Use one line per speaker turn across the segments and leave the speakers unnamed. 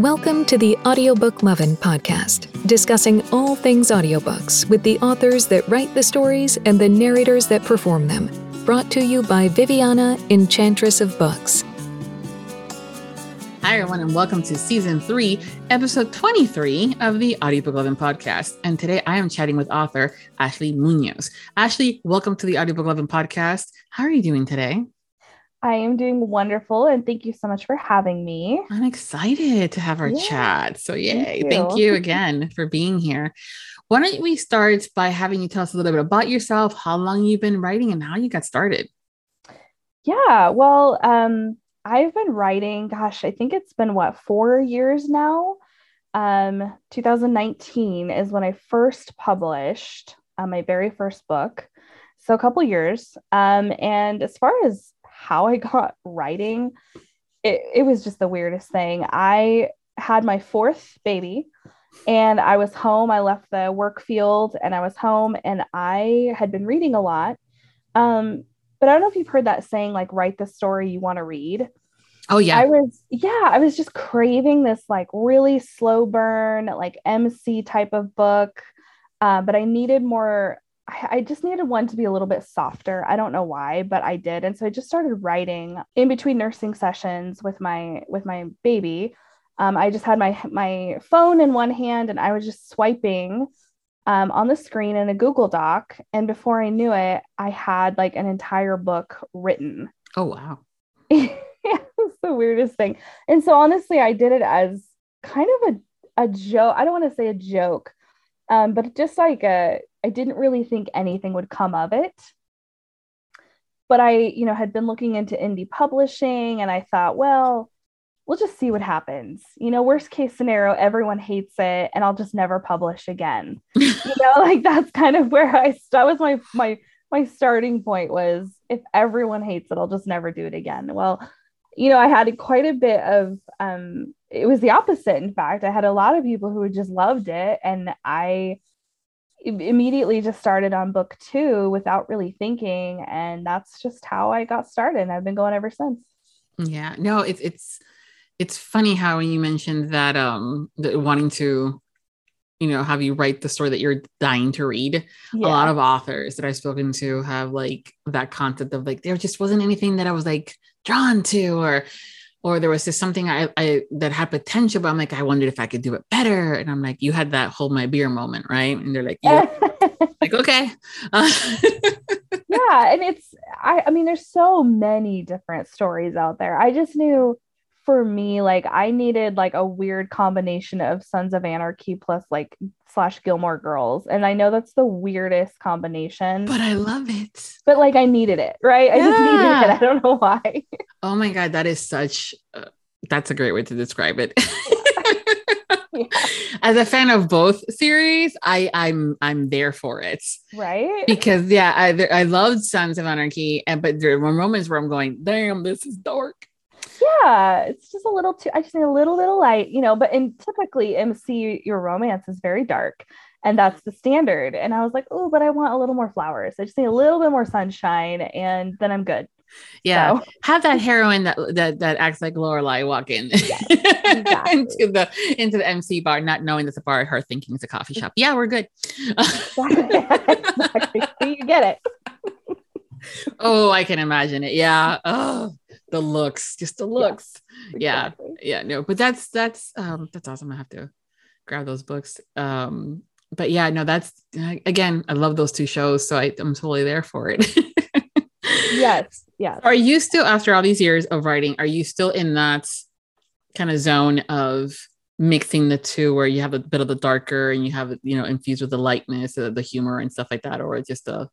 Welcome to the Audiobook Lovin' podcast, discussing all things audiobooks with the authors that write the stories and the narrators that perform them. Brought to you by Viviana, Enchantress of Books.
Hi, everyone, and welcome to season three, episode 23 of the Audiobook Lovin' podcast. And today I am chatting with author Ashley Munoz. Ashley, welcome to the Audiobook Lovin' podcast. How are you doing today?
I am doing wonderful and thank you so much for having me.
I'm excited to have our yeah. chat. So, yay. Thank you. thank you again for being here. Why don't we start by having you tell us a little bit about yourself, how long you've been writing, and how you got started?
Yeah, well, um, I've been writing, gosh, I think it's been what, four years now? Um, 2019 is when I first published uh, my very first book. So, a couple years. Um, and as far as how I got writing, it, it was just the weirdest thing. I had my fourth baby and I was home. I left the work field and I was home and I had been reading a lot. Um, but I don't know if you've heard that saying, like, write the story you want to read.
Oh, yeah.
I was, yeah, I was just craving this like really slow burn, like MC type of book. Uh, but I needed more I just needed one to be a little bit softer. I don't know why, but I did. And so I just started writing in between nursing sessions with my with my baby. Um, I just had my my phone in one hand and I was just swiping um, on the screen in a Google Doc. And before I knew it, I had like an entire book written.
Oh wow.
yeah, it's the weirdest thing. And so honestly, I did it as kind of a, a joke. I don't want to say a joke, um, but just like a I didn't really think anything would come of it. But I, you know, had been looking into indie publishing and I thought, well, we'll just see what happens. You know, worst case scenario, everyone hates it and I'll just never publish again. you know, like that's kind of where I that was my my my starting point was if everyone hates it, I'll just never do it again. Well, you know, I had quite a bit of um it was the opposite in fact. I had a lot of people who just loved it and I immediately just started on book two without really thinking and that's just how i got started and i've been going ever since
yeah no it's it's it's funny how you mentioned that um that wanting to you know have you write the story that you're dying to read yeah. a lot of authors that i've spoken to have like that concept of like there just wasn't anything that i was like drawn to or or there was just something I, I that had potential, but I'm like, I wondered if I could do it better. And I'm like, you had that hold my beer moment, right? And they're like, yeah. like, okay. Uh-
yeah. And it's, I, I mean, there's so many different stories out there. I just knew for me, like I needed like a weird combination of Sons of Anarchy plus like slash Gilmore Girls. And I know that's the weirdest combination.
But I love it.
But like I needed it, right? I just needed it. I don't know why.
oh my God. That is such, uh, that's a great way to describe it. yeah. As a fan of both series, I I'm I'm there for it.
Right?
Because yeah, I I loved Sons of Anarchy, and but there were moments where I'm going, damn, this is dark
yeah it's just a little too i just need a little bit of light you know but in typically mc your romance is very dark and that's the standard and i was like oh but i want a little more flowers. I just need a little bit more sunshine and then i'm good.
Yeah so. have that heroine that that, that acts like Lorelai walk in yes, exactly. into the into the mc bar not knowing it's a bar her thinking it's a coffee shop. Yeah we're good.
Exactly. you get it.
Oh i can imagine it. Yeah. Oh the looks, just the looks. Yeah, exactly. yeah, yeah, no, but that's that's um that's awesome. I have to grab those books. Um, but yeah, no, that's again, I love those two shows, so I, I'm totally there for it.
yes, yes.
Are you still after all these years of writing? Are you still in that kind of zone of mixing the two, where you have a bit of the darker and you have you know infused with the lightness, the humor and stuff like that, or just a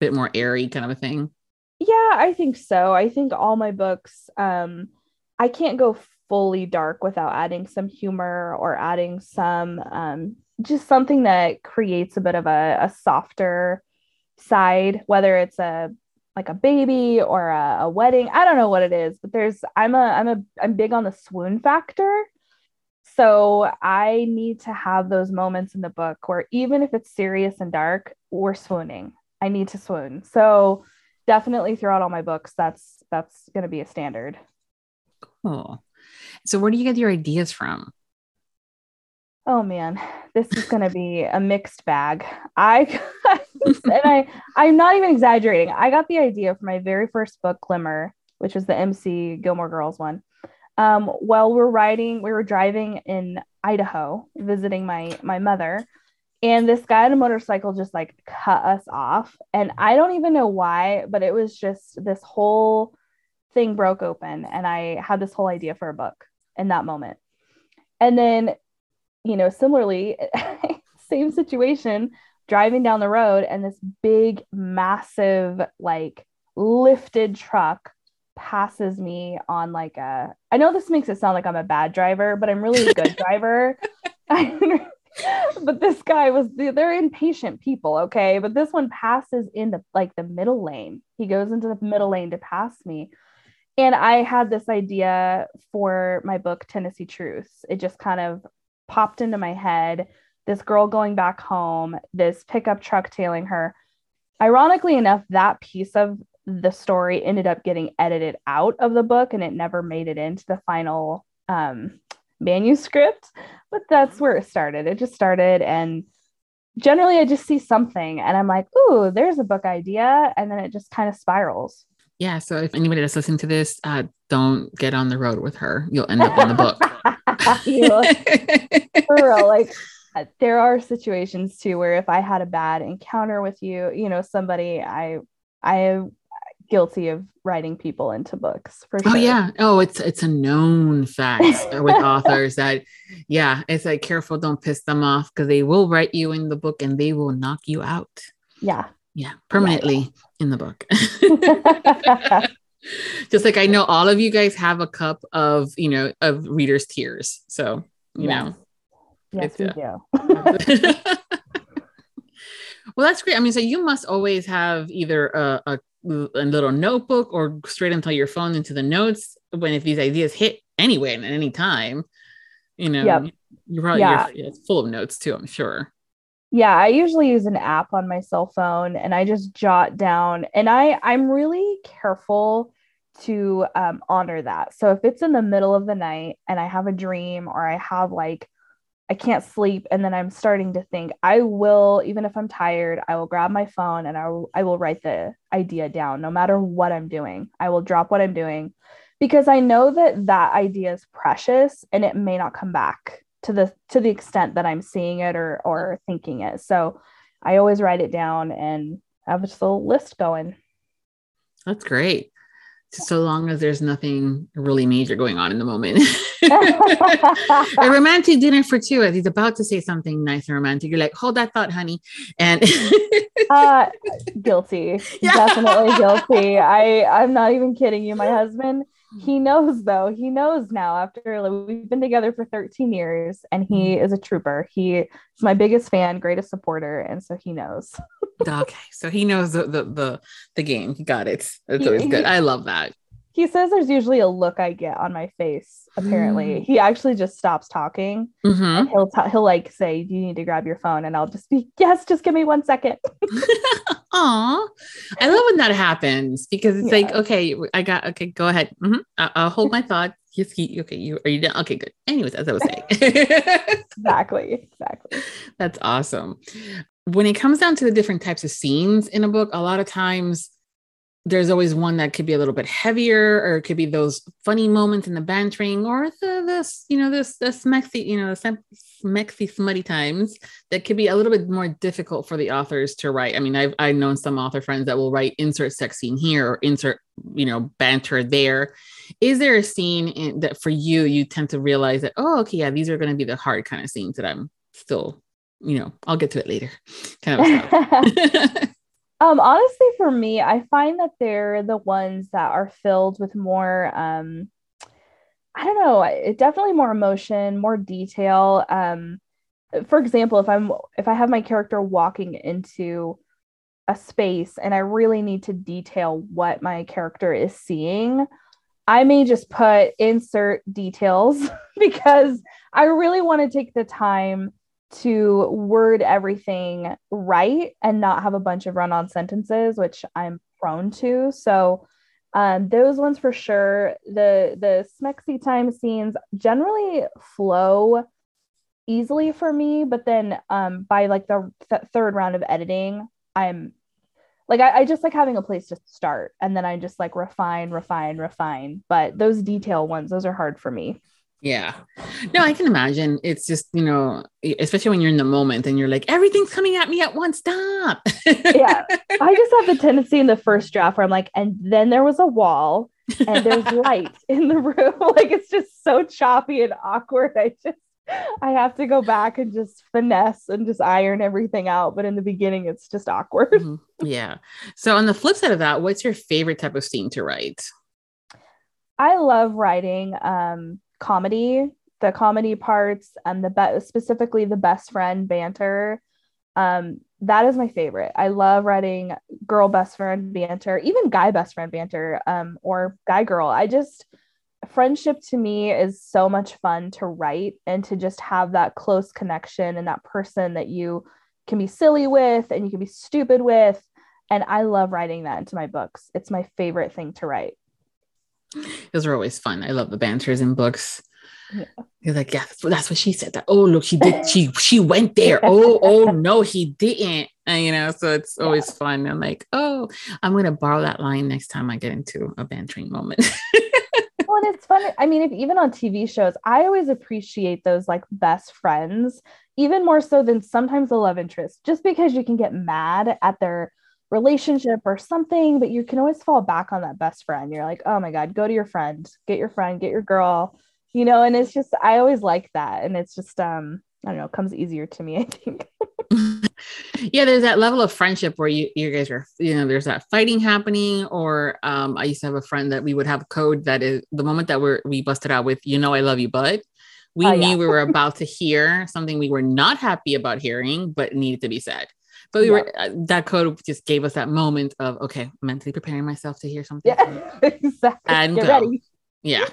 bit more airy kind of a thing?
Yeah, I think so. I think all my books, um, I can't go fully dark without adding some humor or adding some um, just something that creates a bit of a, a softer side, whether it's a like a baby or a, a, wedding. I don't know what it is, but there's I'm a I'm a I'm big on the swoon factor. So I need to have those moments in the book where even if it's serious and dark, we're swooning. I need to swoon. So definitely throughout all my books that's that's going to be a standard
cool so where do you get your ideas from
oh man, this is going to be a mixed bag. I and I I'm not even exaggerating. I got the idea for my very first book, Glimmer, which was the MC Gilmore Girls one. Um, while we're riding, we were driving in Idaho, visiting my my mother, and this guy on a motorcycle just like cut us off, and I don't even know why, but it was just this whole thing broke open, and I had this whole idea for a book in that moment. And then you know, similarly, same situation, driving down the road, and this big, massive, like lifted truck passes me on like a I know this makes it sound like I'm a bad driver, but I'm really a good driver. but this guy was they're impatient people, okay? But this one passes in the like the middle lane. He goes into the middle lane to pass me. And I had this idea for my book Tennessee Truths. It just kind of popped into my head this girl going back home, this pickup truck tailing her. Ironically enough, that piece of the story ended up getting edited out of the book and it never made it into the final um, manuscript. But that's where it started. It just started. And generally, I just see something and I'm like, ooh, there's a book idea. And then it just kind of spirals.
Yeah. So if anybody that's listening to this, uh, don't get on the road with her. You'll end up in the book.
for real, like uh, there are situations too where if I had a bad encounter with you, you know, somebody I I guilty of writing people into books for
oh, sure. Oh yeah. Oh, it's it's a known fact with authors that yeah, it's like careful, don't piss them off because they will write you in the book and they will knock you out.
Yeah.
Yeah, permanently yeah. in the book. just like I know all of you guys have a cup of, you know, of readers' tears. So, you yes. know.
Yes, we
do. well, that's great. I mean, so you must always have either a, a, a little notebook or straight into your phone into the notes when if these ideas hit anyway and at any time. You know, yep. you're probably yeah. You're, it's full of notes too, I'm sure
yeah i usually use an app on my cell phone and i just jot down and i i'm really careful to um, honor that so if it's in the middle of the night and i have a dream or i have like i can't sleep and then i'm starting to think i will even if i'm tired i will grab my phone and i will, I will write the idea down no matter what i'm doing i will drop what i'm doing because i know that that idea is precious and it may not come back to the to the extent that I'm seeing it or or thinking it. So I always write it down and have a little list going.
That's great. So long as there's nothing really major going on in the moment. a romantic dinner for two as he's about to say something nice and romantic. You're like, hold that thought, honey. And
uh guilty. Yeah. Definitely guilty. I I'm not even kidding you. My husband he knows though he knows now after like, we've been together for 13 years and he mm-hmm. is a trooper he is my biggest fan greatest supporter and so he knows
okay so he knows the the the, the game he got it it's always good i love that
he says there's usually a look I get on my face. Apparently, mm. he actually just stops talking. Mm-hmm. he'll t- he'll like say, "You need to grab your phone," and I'll just be, "Yes, just give me one second.
Aw, I love when that happens because it's yeah. like, okay, I got okay, go ahead. Mm-hmm. I- will hold my thought. Yes, he, okay, you are you done? Okay, good. Anyways, as I was saying,
exactly, exactly.
That's awesome. When it comes down to the different types of scenes in a book, a lot of times there's always one that could be a little bit heavier or it could be those funny moments in the bantering or the this you know this the smexy you know the smexy smutty times that could be a little bit more difficult for the authors to write. I mean i've, I've known some author friends that will write insert sex scene here or insert you know banter there. Is there a scene in, that for you you tend to realize that oh okay yeah these are going to be the hard kind of scenes that i'm still you know i'll get to it later kind of
Um, honestly, for me, I find that they're the ones that are filled with more, um, I don't know, it definitely more emotion, more detail. Um, for example, if I'm if I have my character walking into a space and I really need to detail what my character is seeing, I may just put insert details because I really want to take the time to word everything right and not have a bunch of run on sentences, which I'm prone to. So um, those ones for sure. The the smexy time scenes generally flow easily for me, but then um, by like the th- third round of editing, I'm like I, I, just like having a place to start and then I just like refine, refine, refine. But those detail ones, those are hard for me.
Yeah. No, I can imagine. It's just, you know, especially when you're in the moment and you're like, everything's coming at me at once. Stop.
yeah. I just have the tendency in the first draft where I'm like, and then there was a wall and there's light in the room. like it's just so choppy and awkward. I just I have to go back and just finesse and just iron everything out. But in the beginning, it's just awkward.
Mm-hmm. Yeah. So on the flip side of that, what's your favorite type of scene to write?
I love writing um, comedy, the comedy parts, and the be- specifically the best friend banter. Um, that is my favorite. I love writing girl best friend banter, even guy best friend banter, um, or guy girl. I just friendship to me is so much fun to write and to just have that close connection and that person that you can be silly with and you can be stupid with. And I love writing that into my books. It's my favorite thing to write.
Those are always fun. I love the banters in books. Yeah. He's like, yeah, that's what she said. That oh look, she did. She she went there. Oh oh no, he didn't. And you know, so it's always yeah. fun. I'm like, oh, I'm gonna borrow that line next time I get into a bantering moment.
well, and it's fun. I mean, if even on TV shows, I always appreciate those like best friends, even more so than sometimes the love interest, just because you can get mad at their relationship or something, but you can always fall back on that best friend. You're like, oh my God, go to your friend, get your friend, get your girl, you know, and it's just, I always like that. And it's just, um, I don't know, comes easier to me, I think.
yeah, there's that level of friendship where you you guys are, you know, there's that fighting happening. Or um, I used to have a friend that we would have code that is the moment that we're we busted out with, you know, I love you, but we oh, knew yeah. we were about to hear something we were not happy about hearing, but needed to be said. But we yeah. were uh, that code just gave us that moment of okay, mentally preparing myself to hear something.
Yeah, exactly.
And Get go. Ready. Yeah.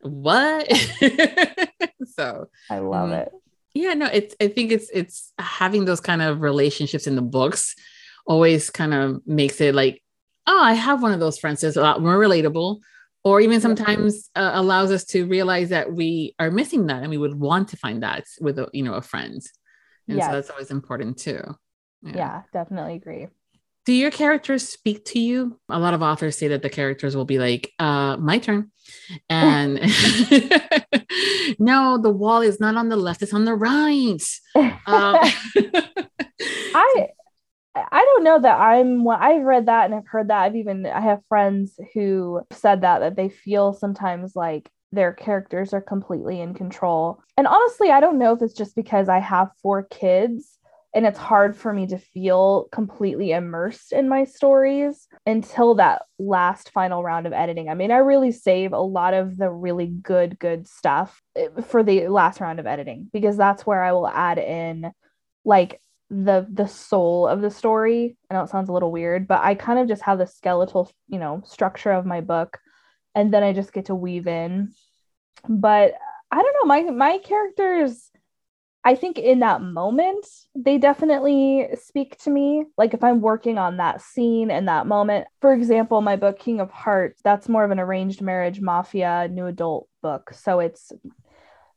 What? so
I love mm, it.
Yeah, no, it's I think it's it's having those kind of relationships in the books always kind of makes it like, oh, I have one of those friends that's a lot more relatable or even sometimes uh, allows us to realize that we are missing that and we would want to find that with a, you know a friend and yes. so that's always important too
yeah. yeah, definitely agree.
Do your characters speak to you? A lot of authors say that the characters will be like, uh, my turn. And no, the wall is not on the left, it's on the right. Um,
I I don't know that I'm I've read that and I've heard that. I've even I have friends who said that that they feel sometimes like their characters are completely in control. And honestly, I don't know if it's just because I have four kids and it's hard for me to feel completely immersed in my stories until that last final round of editing. I mean, I really save a lot of the really good, good stuff eh, for the last round of editing because that's where I will add in like the the soul of the story. I know it sounds a little weird, but I kind of just have the skeletal, you know, structure of my book and then I just get to weave in. But I don't know, my my characters I think in that moment, they definitely speak to me. Like if I'm working on that scene and that moment, for example, my book King of Hearts, that's more of an arranged marriage mafia new adult book. So it's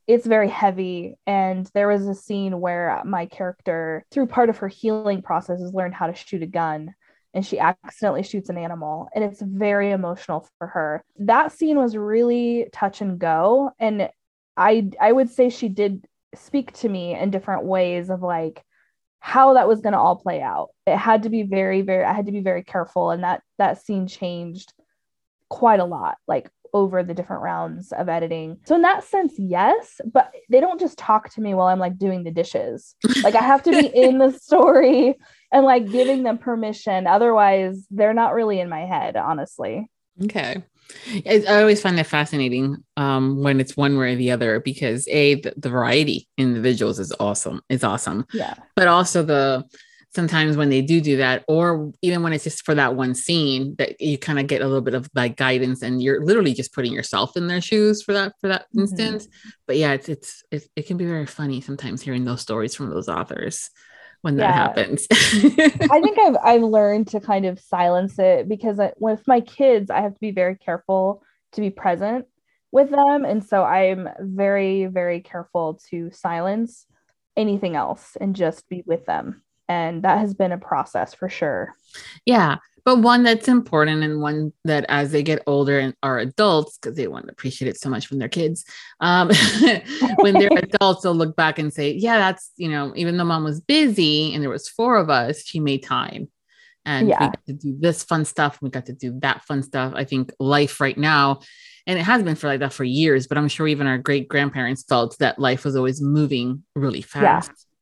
it's very heavy and there was a scene where my character through part of her healing process has learned how to shoot a gun and she accidentally shoots an animal and it's very emotional for her. That scene was really touch and go and I I would say she did speak to me in different ways of like how that was going to all play out. It had to be very, very, I had to be very careful. And that, that scene changed quite a lot, like over the different rounds of editing. So in that sense, yes, but they don't just talk to me while I'm like doing the dishes. Like I have to be in the story and like giving them permission. Otherwise, they're not really in my head, honestly.
Okay. I always find that fascinating um, when it's one way or the other because a the, the variety in the visuals is awesome. It's awesome.
Yeah.
But also the sometimes when they do do that, or even when it's just for that one scene, that you kind of get a little bit of like guidance, and you're literally just putting yourself in their shoes for that for that mm-hmm. instance. But yeah, it's, it's it's it can be very funny sometimes hearing those stories from those authors when that yeah. happens.
I think I've I've learned to kind of silence it because I, with my kids, I have to be very careful to be present with them. And so I'm very, very careful to silence anything else and just be with them. And that has been a process for sure.
Yeah. But one that's important and one that as they get older and are adults, because they want to appreciate it so much from their kids, um, when they're adults, they'll look back and say, yeah, that's, you know, even though mom was busy and there was four of us, she made time and yeah. we got to do this fun stuff. We got to do that fun stuff. I think life right now and it has been for like that for years but i'm sure even our great grandparents felt that life was always moving really fast yeah.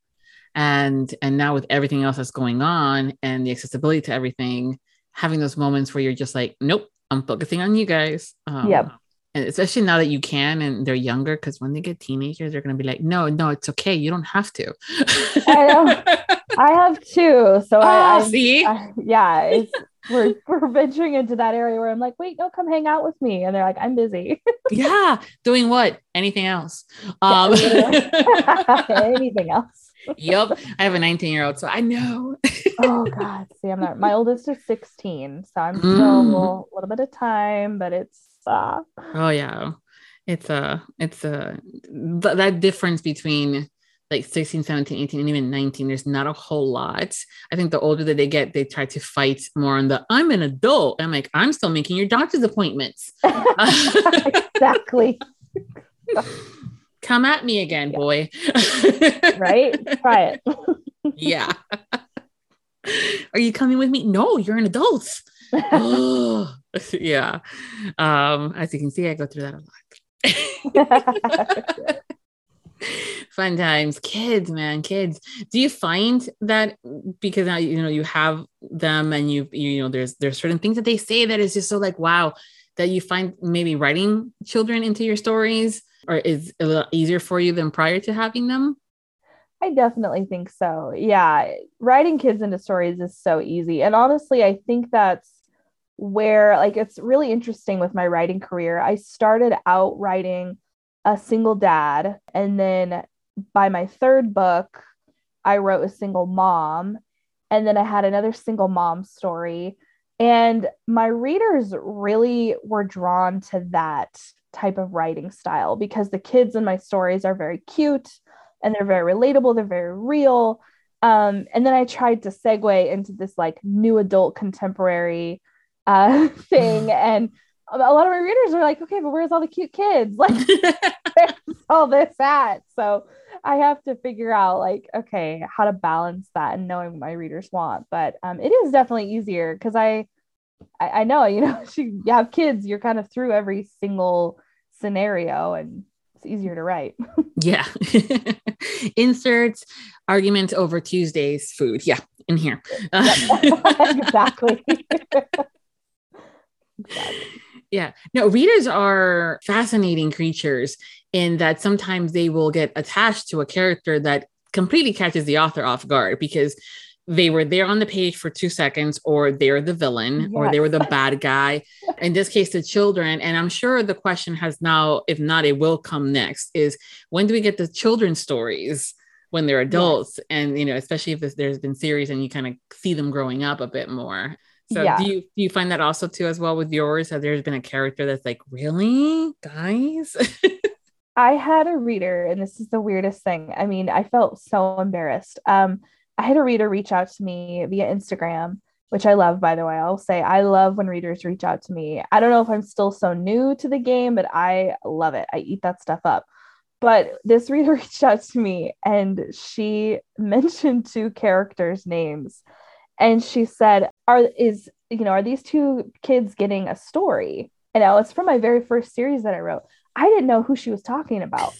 And and now with everything else that's going on and the accessibility to everything having those moments where you're just like nope i'm focusing on you guys
um, yep
and especially now that you can and they're younger because when they get teenagers they're going to be like no no it's okay you don't have to
I, know. I have two so oh, I,
I see
I, yeah it's we're, we're venturing into that area where I'm like, wait, no, come hang out with me. And they're like, I'm busy.
yeah. Doing what? Anything else?
Um, anything else.
yep. I have a 19 year old, so I know.
oh God. See, I'm not, my oldest is 16. So I'm still mm. a little, little bit of time, but it's, uh,
oh yeah. It's a, uh, it's a, uh, th- that difference between like 16 17 18 and even 19 there's not a whole lot i think the older that they get they try to fight more on the i'm an adult i'm like i'm still making your doctor's appointments
exactly
come at me again yeah. boy.
Right? Try it.
Yeah. Are you coming with me? No you're an adult. Oh, yeah. Um as you can see i go through that a lot. Fun times. Kids man kids. Do you find that because now you know you have them and you you know there's there's certain things that they say that is just so like wow that you find maybe writing children into your stories or is a little easier for you than prior to having them
I definitely think so. Yeah, writing kids into stories is so easy. And honestly, I think that's where like it's really interesting with my writing career. I started out writing a single dad. And then by my third book, I wrote a single mom. And then I had another single mom story. And my readers really were drawn to that type of writing style because the kids in my stories are very cute and they're very relatable, they're very real. Um, and then I tried to segue into this like new adult contemporary uh, thing. And a lot of my readers were like, okay, but where's all the cute kids? Like, where's all this at? So I have to figure out, like, okay, how to balance that and knowing what my readers want. But um, it is definitely easier because I, I, I, know, you know, you have kids, you're kind of through every single scenario and it's easier to write.
yeah. Inserts, arguments over Tuesdays, food. Yeah, in here.
exactly.
exactly. Yeah. No, readers are fascinating creatures in that sometimes they will get attached to a character that completely catches the author off guard because they were there on the page for two seconds, or they're the villain, yes. or they were the bad guy. In this case, the children. And I'm sure the question has now, if not, it will come next is when do we get the children's stories? when they're adults yes. and you know especially if there's been series and you kind of see them growing up a bit more so yeah. do you do you find that also too as well with yours? That there's been a character that's like, really, guys?
I had a reader, and this is the weirdest thing. I mean, I felt so embarrassed. Um, I had a reader reach out to me via Instagram, which I love, by the way. I'll say I love when readers reach out to me. I don't know if I'm still so new to the game, but I love it. I eat that stuff up. But this reader reached out to me and she mentioned two characters' names and she said are is you know are these two kids getting a story and now it's from my very first series that i wrote i didn't know who she was talking about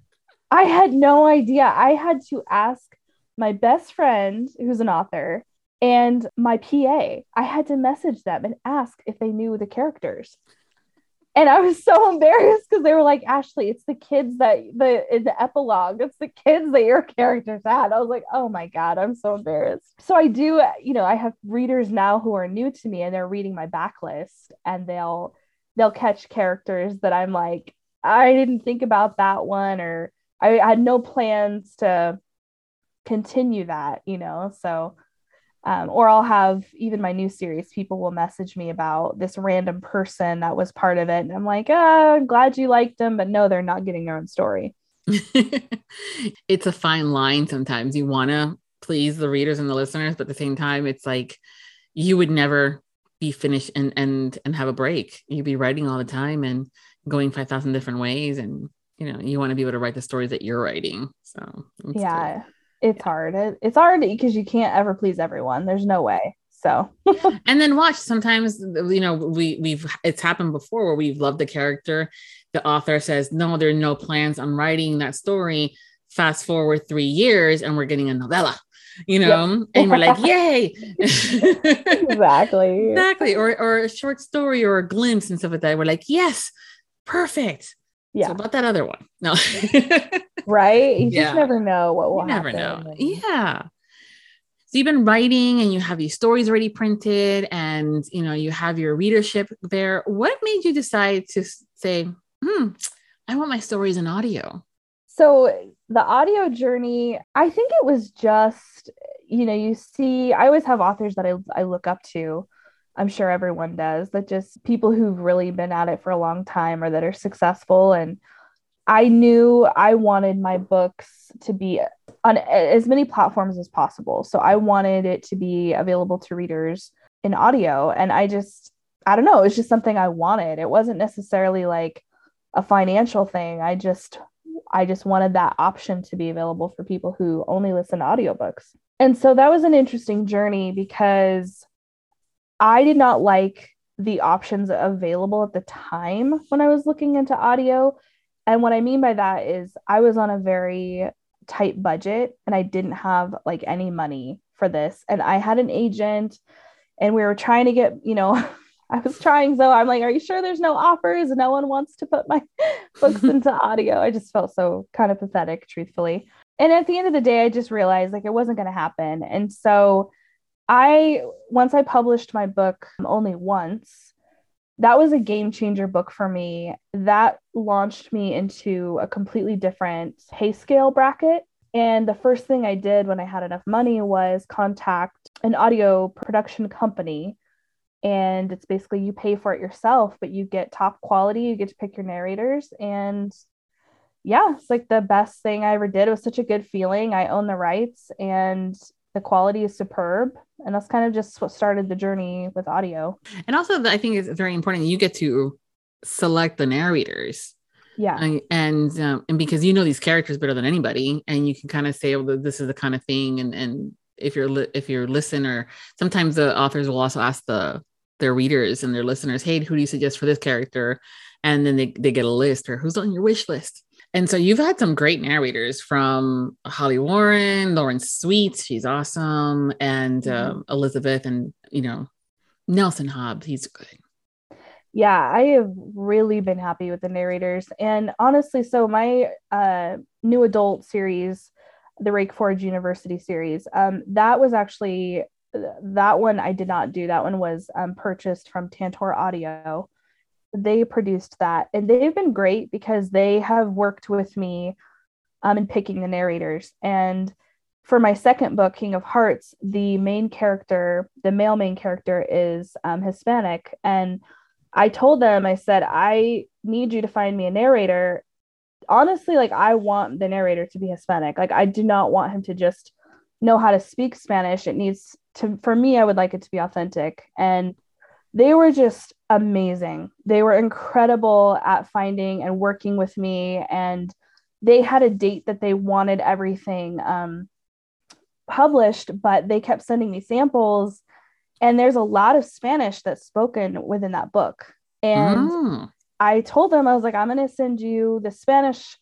i had no idea i had to ask my best friend who's an author and my pa i had to message them and ask if they knew the characters and I was so embarrassed because they were like, Ashley, it's the kids that the in the epilogue, it's the kids that your characters had. I was like, oh my God, I'm so embarrassed. So I do, you know, I have readers now who are new to me and they're reading my backlist and they'll they'll catch characters that I'm like, I didn't think about that one, or I had no plans to continue that, you know. So Um, or I'll have even my new series, people will message me about this random person that was part of it. And I'm like, oh, I'm glad you liked them, but no, they're not getting their own story.
it's a fine line sometimes. You want to please the readers and the listeners, but at the same time, it's like you would never be finished and and and have a break. You'd be writing all the time and going 5,000 different ways. And you know, you want to be able to write the stories that you're writing. So
yeah. Good it's hard. It, it's hard because you can't ever please everyone. There's no way. So
and then watch sometimes you know we we've it's happened before where we've loved the character. The author says, No, there are no plans on writing that story. Fast forward three years and we're getting a novella you know, yep. and we're like, yay.
exactly.
exactly. Or or a short story or a glimpse and stuff like that. We're like, yes, perfect. Yeah. So about that other one. No.
right? You yeah. just never know what will
you never happen. know. Yeah. So you've been writing and you have these stories already printed and you know you have your readership there. What made you decide to say, hmm, I want my stories in audio?
So the audio journey, I think it was just, you know, you see, I always have authors that I, I look up to. I'm sure everyone does, that just people who've really been at it for a long time or that are successful. And I knew I wanted my books to be on as many platforms as possible. So I wanted it to be available to readers in audio. And I just, I don't know, it was just something I wanted. It wasn't necessarily like a financial thing. I just, I just wanted that option to be available for people who only listen to audiobooks. And so that was an interesting journey because I did not like the options available at the time when I was looking into audio and what I mean by that is I was on a very tight budget and I didn't have like any money for this. And I had an agent and we were trying to get, you know, I was trying so I'm like, are you sure there's no offers? No one wants to put my books into audio. I just felt so kind of pathetic, truthfully. And at the end of the day, I just realized like it wasn't going to happen. And so I, once I published my book um, only once, that was a game changer book for me. That launched me into a completely different pay scale bracket. And the first thing I did when I had enough money was contact an audio production company. And it's basically you pay for it yourself, but you get top quality, you get to pick your narrators. And yeah, it's like the best thing I ever did. It was such a good feeling. I own the rights and the quality is superb. And that's kind of just what started the journey with audio.
And also i think it's very important you get to select the narrators.
Yeah.
And and, um, and because you know these characters better than anybody and you can kind of say well this is the kind of thing. And and if you're li- if you're listener sometimes the authors will also ask the their readers and their listeners hey who do you suggest for this character? And then they, they get a list or who's on your wish list and so you've had some great narrators from Holly Warren, Lauren Sweet, she's awesome, and mm-hmm. um, Elizabeth, and you know Nelson Hobbs, he's good.
Yeah, I have really been happy with the narrators, and honestly, so my uh, new adult series, the Rake Forge University series, um, that was actually that one I did not do. That one was um, purchased from Tantor Audio they produced that and they've been great because they have worked with me um, in picking the narrators. And for my second book king of hearts the main character the male main character is um, hispanic. And i told them i said i need you to find me a narrator. Honestly like i want the narrator to be hispanic. Like i do not want him to just know how to speak spanish. It needs to for me i would like it to be authentic. And they were just amazing. They were incredible at finding and working with me. And they had a date that they wanted everything um, published, but they kept sending me samples. And there's a lot of Spanish that's spoken within that book. And mm. I told them, I was like, I'm going to send you the Spanish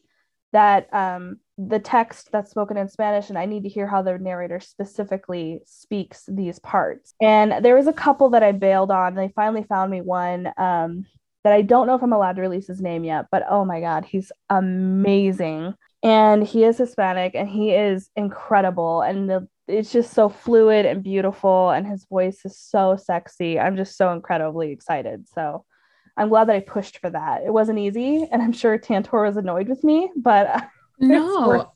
that um, the text that's spoken in Spanish, and I need to hear how the narrator specifically speaks these parts. And there was a couple that I bailed on. They finally found me one um, that I don't know if I'm allowed to release his name yet, but oh my God, he's amazing. And he is Hispanic and he is incredible. And the, it's just so fluid and beautiful. And his voice is so sexy. I'm just so incredibly excited. So I'm glad that I pushed for that. It wasn't easy. And I'm sure Tantor was annoyed with me, but
no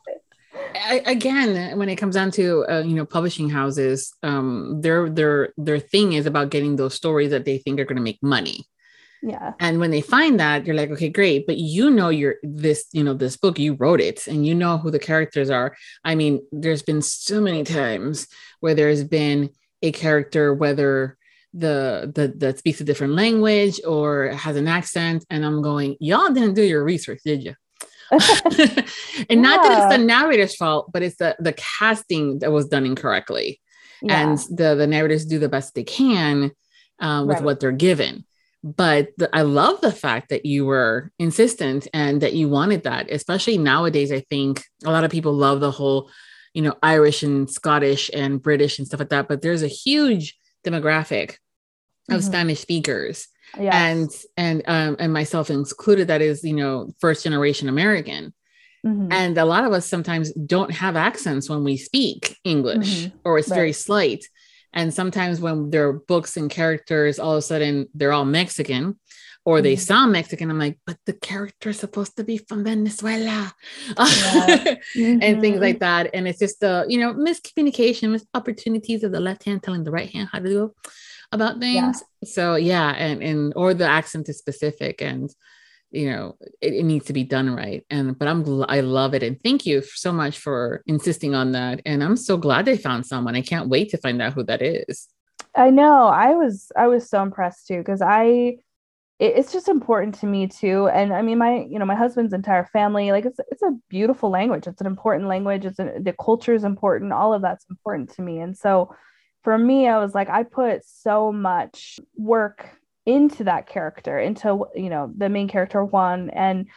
I, again, when it comes down to uh, you know publishing houses, um, their their their thing is about getting those stories that they think are going to make money.
Yeah.
And when they find that, you're like, okay, great, but you know you're this, you know, this book, you wrote it and you know who the characters are. I mean, there's been so many times where there's been a character, whether the the that speaks a different language or has an accent, and I'm going, y'all didn't do your research, did you? and not that it's the narrator's fault, but it's the the casting that was done incorrectly, yeah. and the the narrators do the best they can uh, with right. what they're given but the, I love the fact that you were insistent and that you wanted that, especially nowadays. I think a lot of people love the whole, you know, Irish and Scottish and British and stuff like that. But there's a huge demographic of mm-hmm. Spanish speakers, yes. and and um, and myself included. That is, you know, first generation American. Mm-hmm. And a lot of us sometimes don't have accents when we speak English, mm-hmm. or it's right. very slight. And sometimes when there are books and characters, all of a sudden they're all Mexican or they mm-hmm. sound Mexican. I'm like, but the character is supposed to be from Venezuela yeah. mm-hmm. and things like that. And it's just the, you know, miscommunication, mis opportunities of the left hand telling the right hand how to do about things. Yeah. So yeah, and and or the accent is specific and you know it, it, needs to be done right. And but i'm i love it. And thank you so much for insisting on that. And i'm so glad they found someone. I can't wait to find out who that is.
I know. I was i was so impressed too because i it, it's just important to me too. And i mean my you know my husband's entire family like it's it's a beautiful language. It's an important language. It's a, the culture is important. All of that's important to me. And so for me i was like i put so much work into that character into you know the main character one. and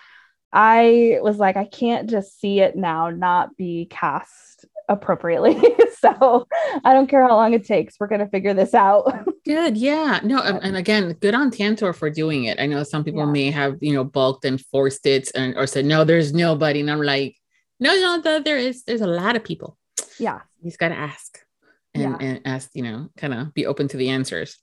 I was like I can't just see it now not be cast appropriately. So I don't care how long it takes. We're going to figure this out.
Good. Yeah. No and again good on Tantor for doing it. I know some people yeah. may have you know bulked and forced it and or said no there's nobody. And I'm like no no there is there's a lot of people.
Yeah.
He's got to ask and, yeah. and ask you know kind of be open to the answers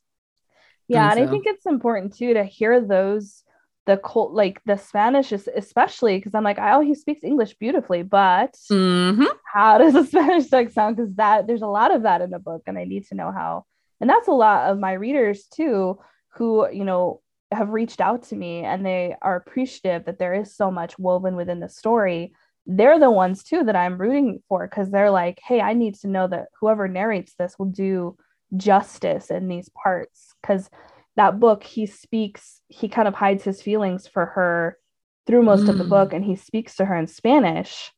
yeah and, so. i think it's important too to hear those the cult like the spanish is especially because i'm like oh he speaks english beautifully but mm-hmm. how does the spanish like sound because that there's a lot of that in the book and i need to know how and that's a lot of my readers too who you know have reached out to me and they are appreciative that there is so much woven within the story they're the ones too that i'm rooting for because they're like hey i need to know that whoever narrates this will do justice in these parts because that book he speaks he kind of hides his feelings for her through most mm. of the book mm. and he speaks to her in spanish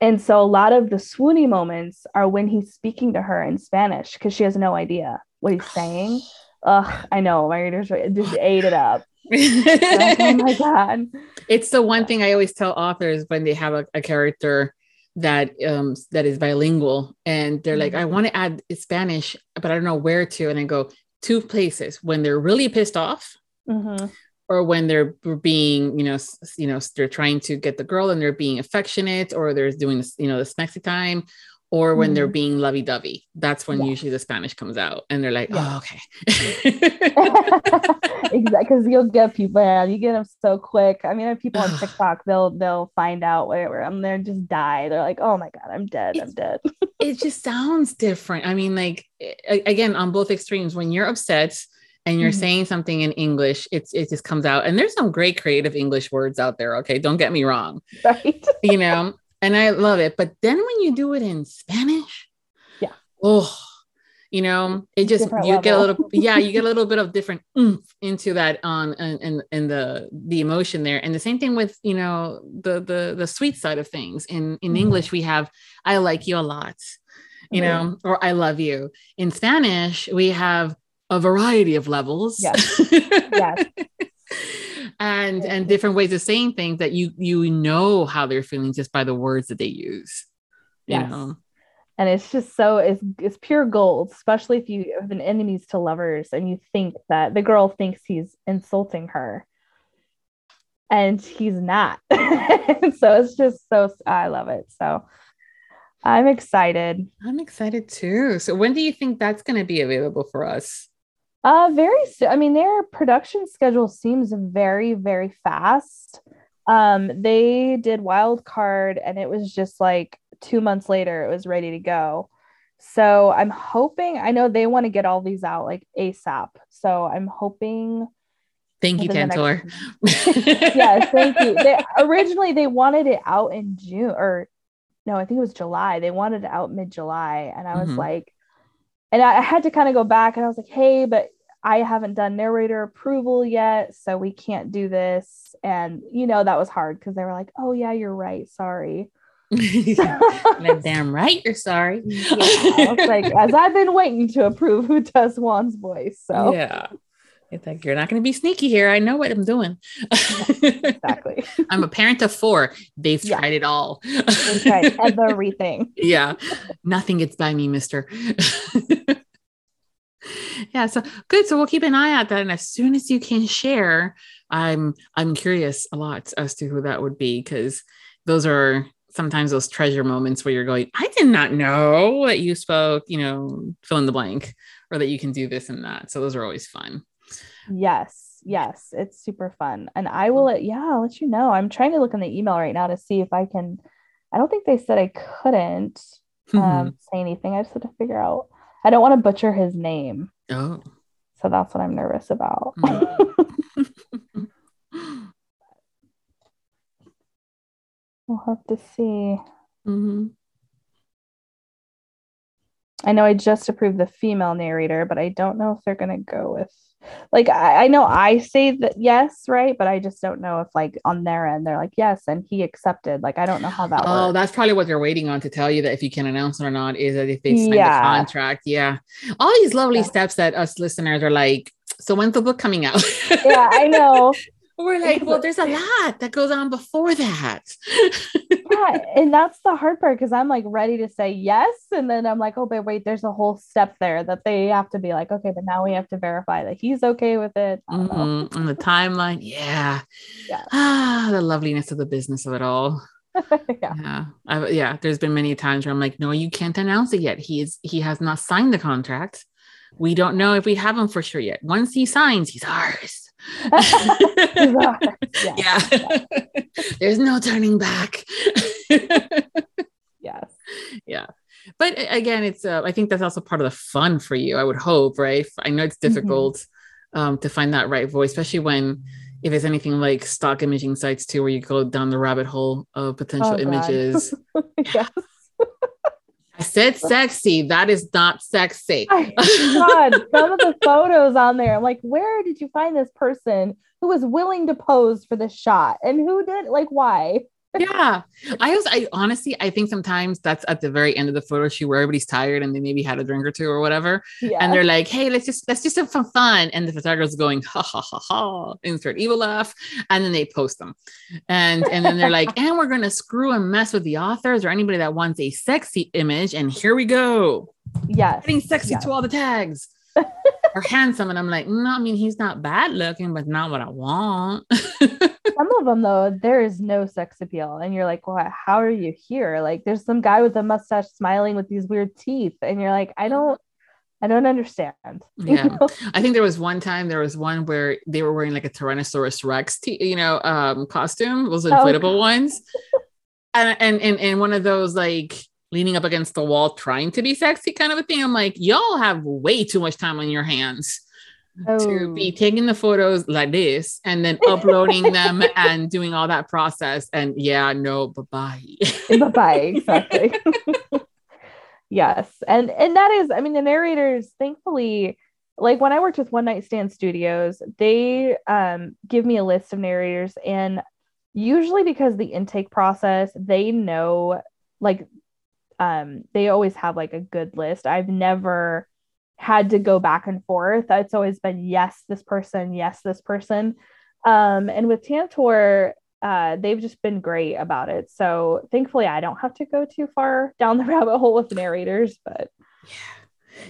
and so a lot of the swoony moments are when he's speaking to her in spanish because she has no idea what he's saying Ugh, I know my readers just ate it up. like, oh my god!
It's the one thing I always tell authors when they have a, a character that um that is bilingual and they're like mm-hmm. i want to add spanish but i don't know where to and i go two places when they're really pissed off mm-hmm. or when they're being you know you know they're trying to get the girl and they're being affectionate or they're doing you know the smexy time or when mm. they're being lovey-dovey that's when yeah. usually the spanish comes out and they're like oh okay
exactly because you'll get people yeah, you get them so quick i mean people on tiktok they'll they'll find out where i'm there and just die they're like oh my god i'm dead i'm dead
it just sounds different i mean like again on both extremes when you're upset and you're mm-hmm. saying something in English, it's it just comes out. And there's some great creative English words out there. Okay, don't get me wrong. Right. you know, and I love it. But then when you do it in Spanish,
yeah,
oh, you know, it just different you level. get a little, yeah, you get a little bit of different into that on and and the the emotion there. And the same thing with you know the the the sweet side of things. In in mm-hmm. English, we have I like you a lot, you know, or I love you. In Spanish, we have a variety of levels.
Yes. yes
and and different ways of saying things that you you know how they're feeling just by the words that they use you know?
And it's just so it's it's pure gold especially if you have been enemies to lovers and you think that the girl thinks he's insulting her. And he's not. So it's just so i love it. So i'm excited.
I'm excited too. So when do you think that's going to be available for us
uh, very. I mean, their production schedule seems very, very fast. Um, they did wild card and it was just like two months later, it was ready to go. So I'm hoping, I know they want to get all these out like ASAP. So I'm hoping.
Thank you, Tantor.
yes, thank you. They originally they wanted it out in June or no, I think it was July. They wanted it out mid-July. And I was mm-hmm. like, and I had to kind of go back and I was like, hey, but I haven't done narrator approval yet, so we can't do this. And you know, that was hard because they were like, oh yeah, you're right. Sorry.
damn right you're sorry.
yeah, like as I've been waiting to approve who does Juan's voice. So
yeah. It's like you're not going to be sneaky here. I know what I'm doing.
exactly.
I'm a parent of four. They've yeah. tried it all.
They've tried everything.
yeah. Nothing gets by me, mister. yeah. So good. So we'll keep an eye out that. And as soon as you can share, I'm I'm curious a lot as to who that would be because those are sometimes those treasure moments where you're going, I did not know that you spoke, you know, fill in the blank, or that you can do this and that. So those are always fun.
Yes, yes, it's super fun. And I will, yeah, I'll let you know. I'm trying to look in the email right now to see if I can. I don't think they said I couldn't um, say anything. I just had to figure out. I don't want to butcher his name.
Oh.
So that's what I'm nervous about. Mm. We'll have to see.
Mm-hmm.
I know I just approved the female narrator, but I don't know if they're going to go with like I, I, know I say that yes, right, but I just don't know if like on their end they're like yes, and he accepted. Like I don't know how that. Oh,
works. that's probably what they're waiting on to tell you that if you can announce it or not is that if they sign yeah. the contract. Yeah, all these lovely yeah. steps that us listeners are like. So when's the book coming out?
yeah, I know.
We're like, well, there's a lot that goes on before that.
yeah, and that's the hard part because I'm like ready to say yes, and then I'm like, oh, but wait, there's a whole step there that they have to be like, okay, but now we have to verify that he's okay with it.
Mm-hmm. On the timeline, yeah, yeah, ah, the loveliness of the business of it all. yeah, yeah. I, yeah. There's been many times where I'm like, no, you can't announce it yet. He is, he has not signed the contract. We don't know if we have him for sure yet. Once he signs, he's ours. yeah. yeah. There's no turning back.
yes.
Yeah. But again, it's uh, I think that's also part of the fun for you. I would hope, right? I know it's mm-hmm. difficult mm-hmm. um, to find that right voice, especially when if it's anything like stock imaging sites too, where you go down the rabbit hole of potential oh, images. yes. I said sexy. That is not sexy.
Oh God, some of the photos on there, I'm like, where did you find this person who was willing to pose for this shot? And who did like why?
Yeah. I was i honestly i think sometimes that's at the very end of the photo shoot where everybody's tired and they maybe had a drink or two or whatever yeah. and they're like hey let's just let's just have some fun and the photographer's going ha ha ha ha insert evil laugh and then they post them. And and then they're like and we're gonna screw and mess with the authors or anybody that wants a sexy image? And here we go.
Yeah.
getting sexy yes. to all the tags. Or handsome and i'm like no i mean he's not bad looking but not what i want
some of them though there is no sex appeal and you're like well how are you here like there's some guy with a mustache smiling with these weird teeth and you're like i don't I don't understand.
Yeah. I think there was one time there was one where they were wearing like a Tyrannosaurus Rex, t- you know, um, costume, those oh, inflatable oh. ones. And, and, and, and one of those like leaning up against the wall, trying to be sexy kind of a thing. I'm like, y'all have way too much time on your hands oh. to be taking the photos like this and then uploading them and doing all that process. And yeah, no, bye bye.
bye bye. Exactly. yes. And and that is, I mean, the narrators, thankfully, like when I worked with One Night Stand Studios, they um, give me a list of narrators, and usually because the intake process, they know like um, they always have like a good list. I've never had to go back and forth. It's always been yes, this person, yes, this person. Um, and with Tantor, uh, they've just been great about it. So thankfully, I don't have to go too far down the rabbit hole with narrators, but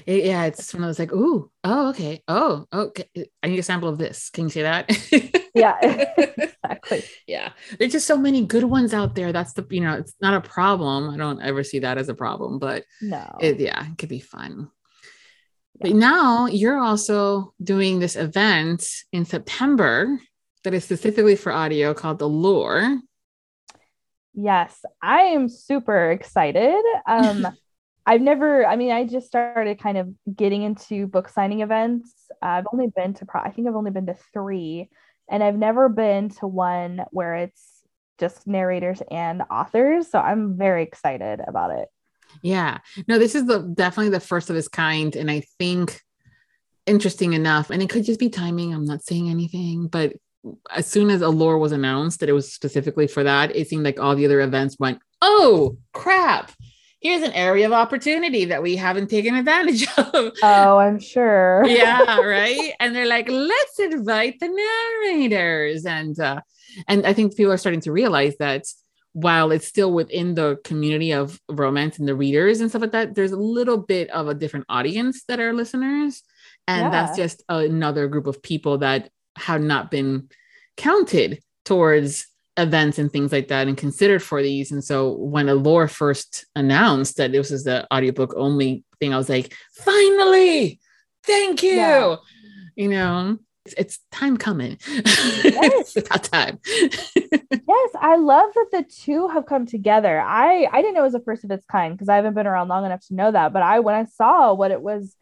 yeah. yeah, it's one of those like, ooh, oh, okay, oh, okay. I need a sample of this. Can you say that?
yeah, exactly.
Yeah, there's just so many good ones out there. That's the you know, it's not a problem. I don't ever see that as a problem, but
no,
it, yeah, it could be fun. But now you're also doing this event in September that is specifically for audio called Allure.
Yes, I am super excited. Um, I've never, I mean, I just started kind of getting into book signing events. I've only been to, pro- I think I've only been to three, and I've never been to one where it's just narrators and authors. So I'm very excited about it.
Yeah. No, this is the definitely the first of its kind. And I think interesting enough, and it could just be timing. I'm not saying anything, but as soon as Allure was announced that it was specifically for that, it seemed like all the other events went, oh crap. Here's an area of opportunity that we haven't taken advantage of.
Oh, I'm sure.
yeah, right. And they're like, let's invite the narrators. And uh, and I think people are starting to realize that while it's still within the community of romance and the readers and stuff like that, there's a little bit of a different audience that are listeners. And yeah. that's just another group of people that have not been counted towards events and things like that and considered for these. And so when Allure first announced that this was the audiobook only thing, I was like, finally, thank you. Yeah. You know, it's, time coming. Yes. it's about time.
yes, I love that the two have come together. I I didn't know it was the first of its kind because I haven't been around long enough to know that. But I when I saw what it was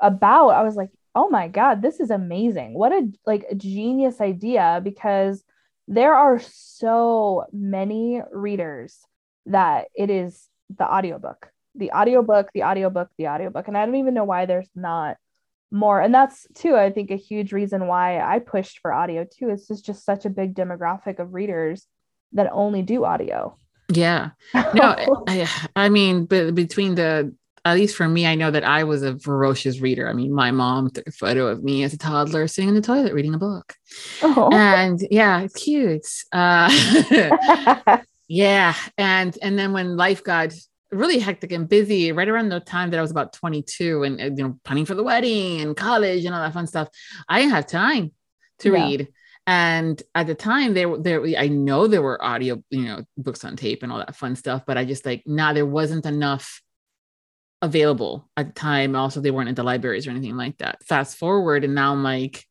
about, I was like, oh my god, this is amazing. What a like a genius idea because there are so many readers that it is the audiobook the audiobook the audiobook the audiobook and i don't even know why there's not more. And that's too i think a huge reason why i pushed for audio too it's just, just such a big demographic of readers that only do audio.
Yeah. No I, I mean but between the at least for me i know that i was a ferocious reader. I mean my mom took a photo of me as a toddler sitting in the toilet reading a book. Oh. and yeah it's cute. Uh, yeah. And and then when life got really hectic and busy right around the time that I was about 22 and, you know planning for the wedding and college and all that fun stuff. I didn't have time to yeah. read. And at the time there there I know there were audio, you know, books on tape and all that fun stuff, but I just like nah there wasn't enough available at the time. Also they weren't in the libraries or anything like that. Fast forward and now I'm like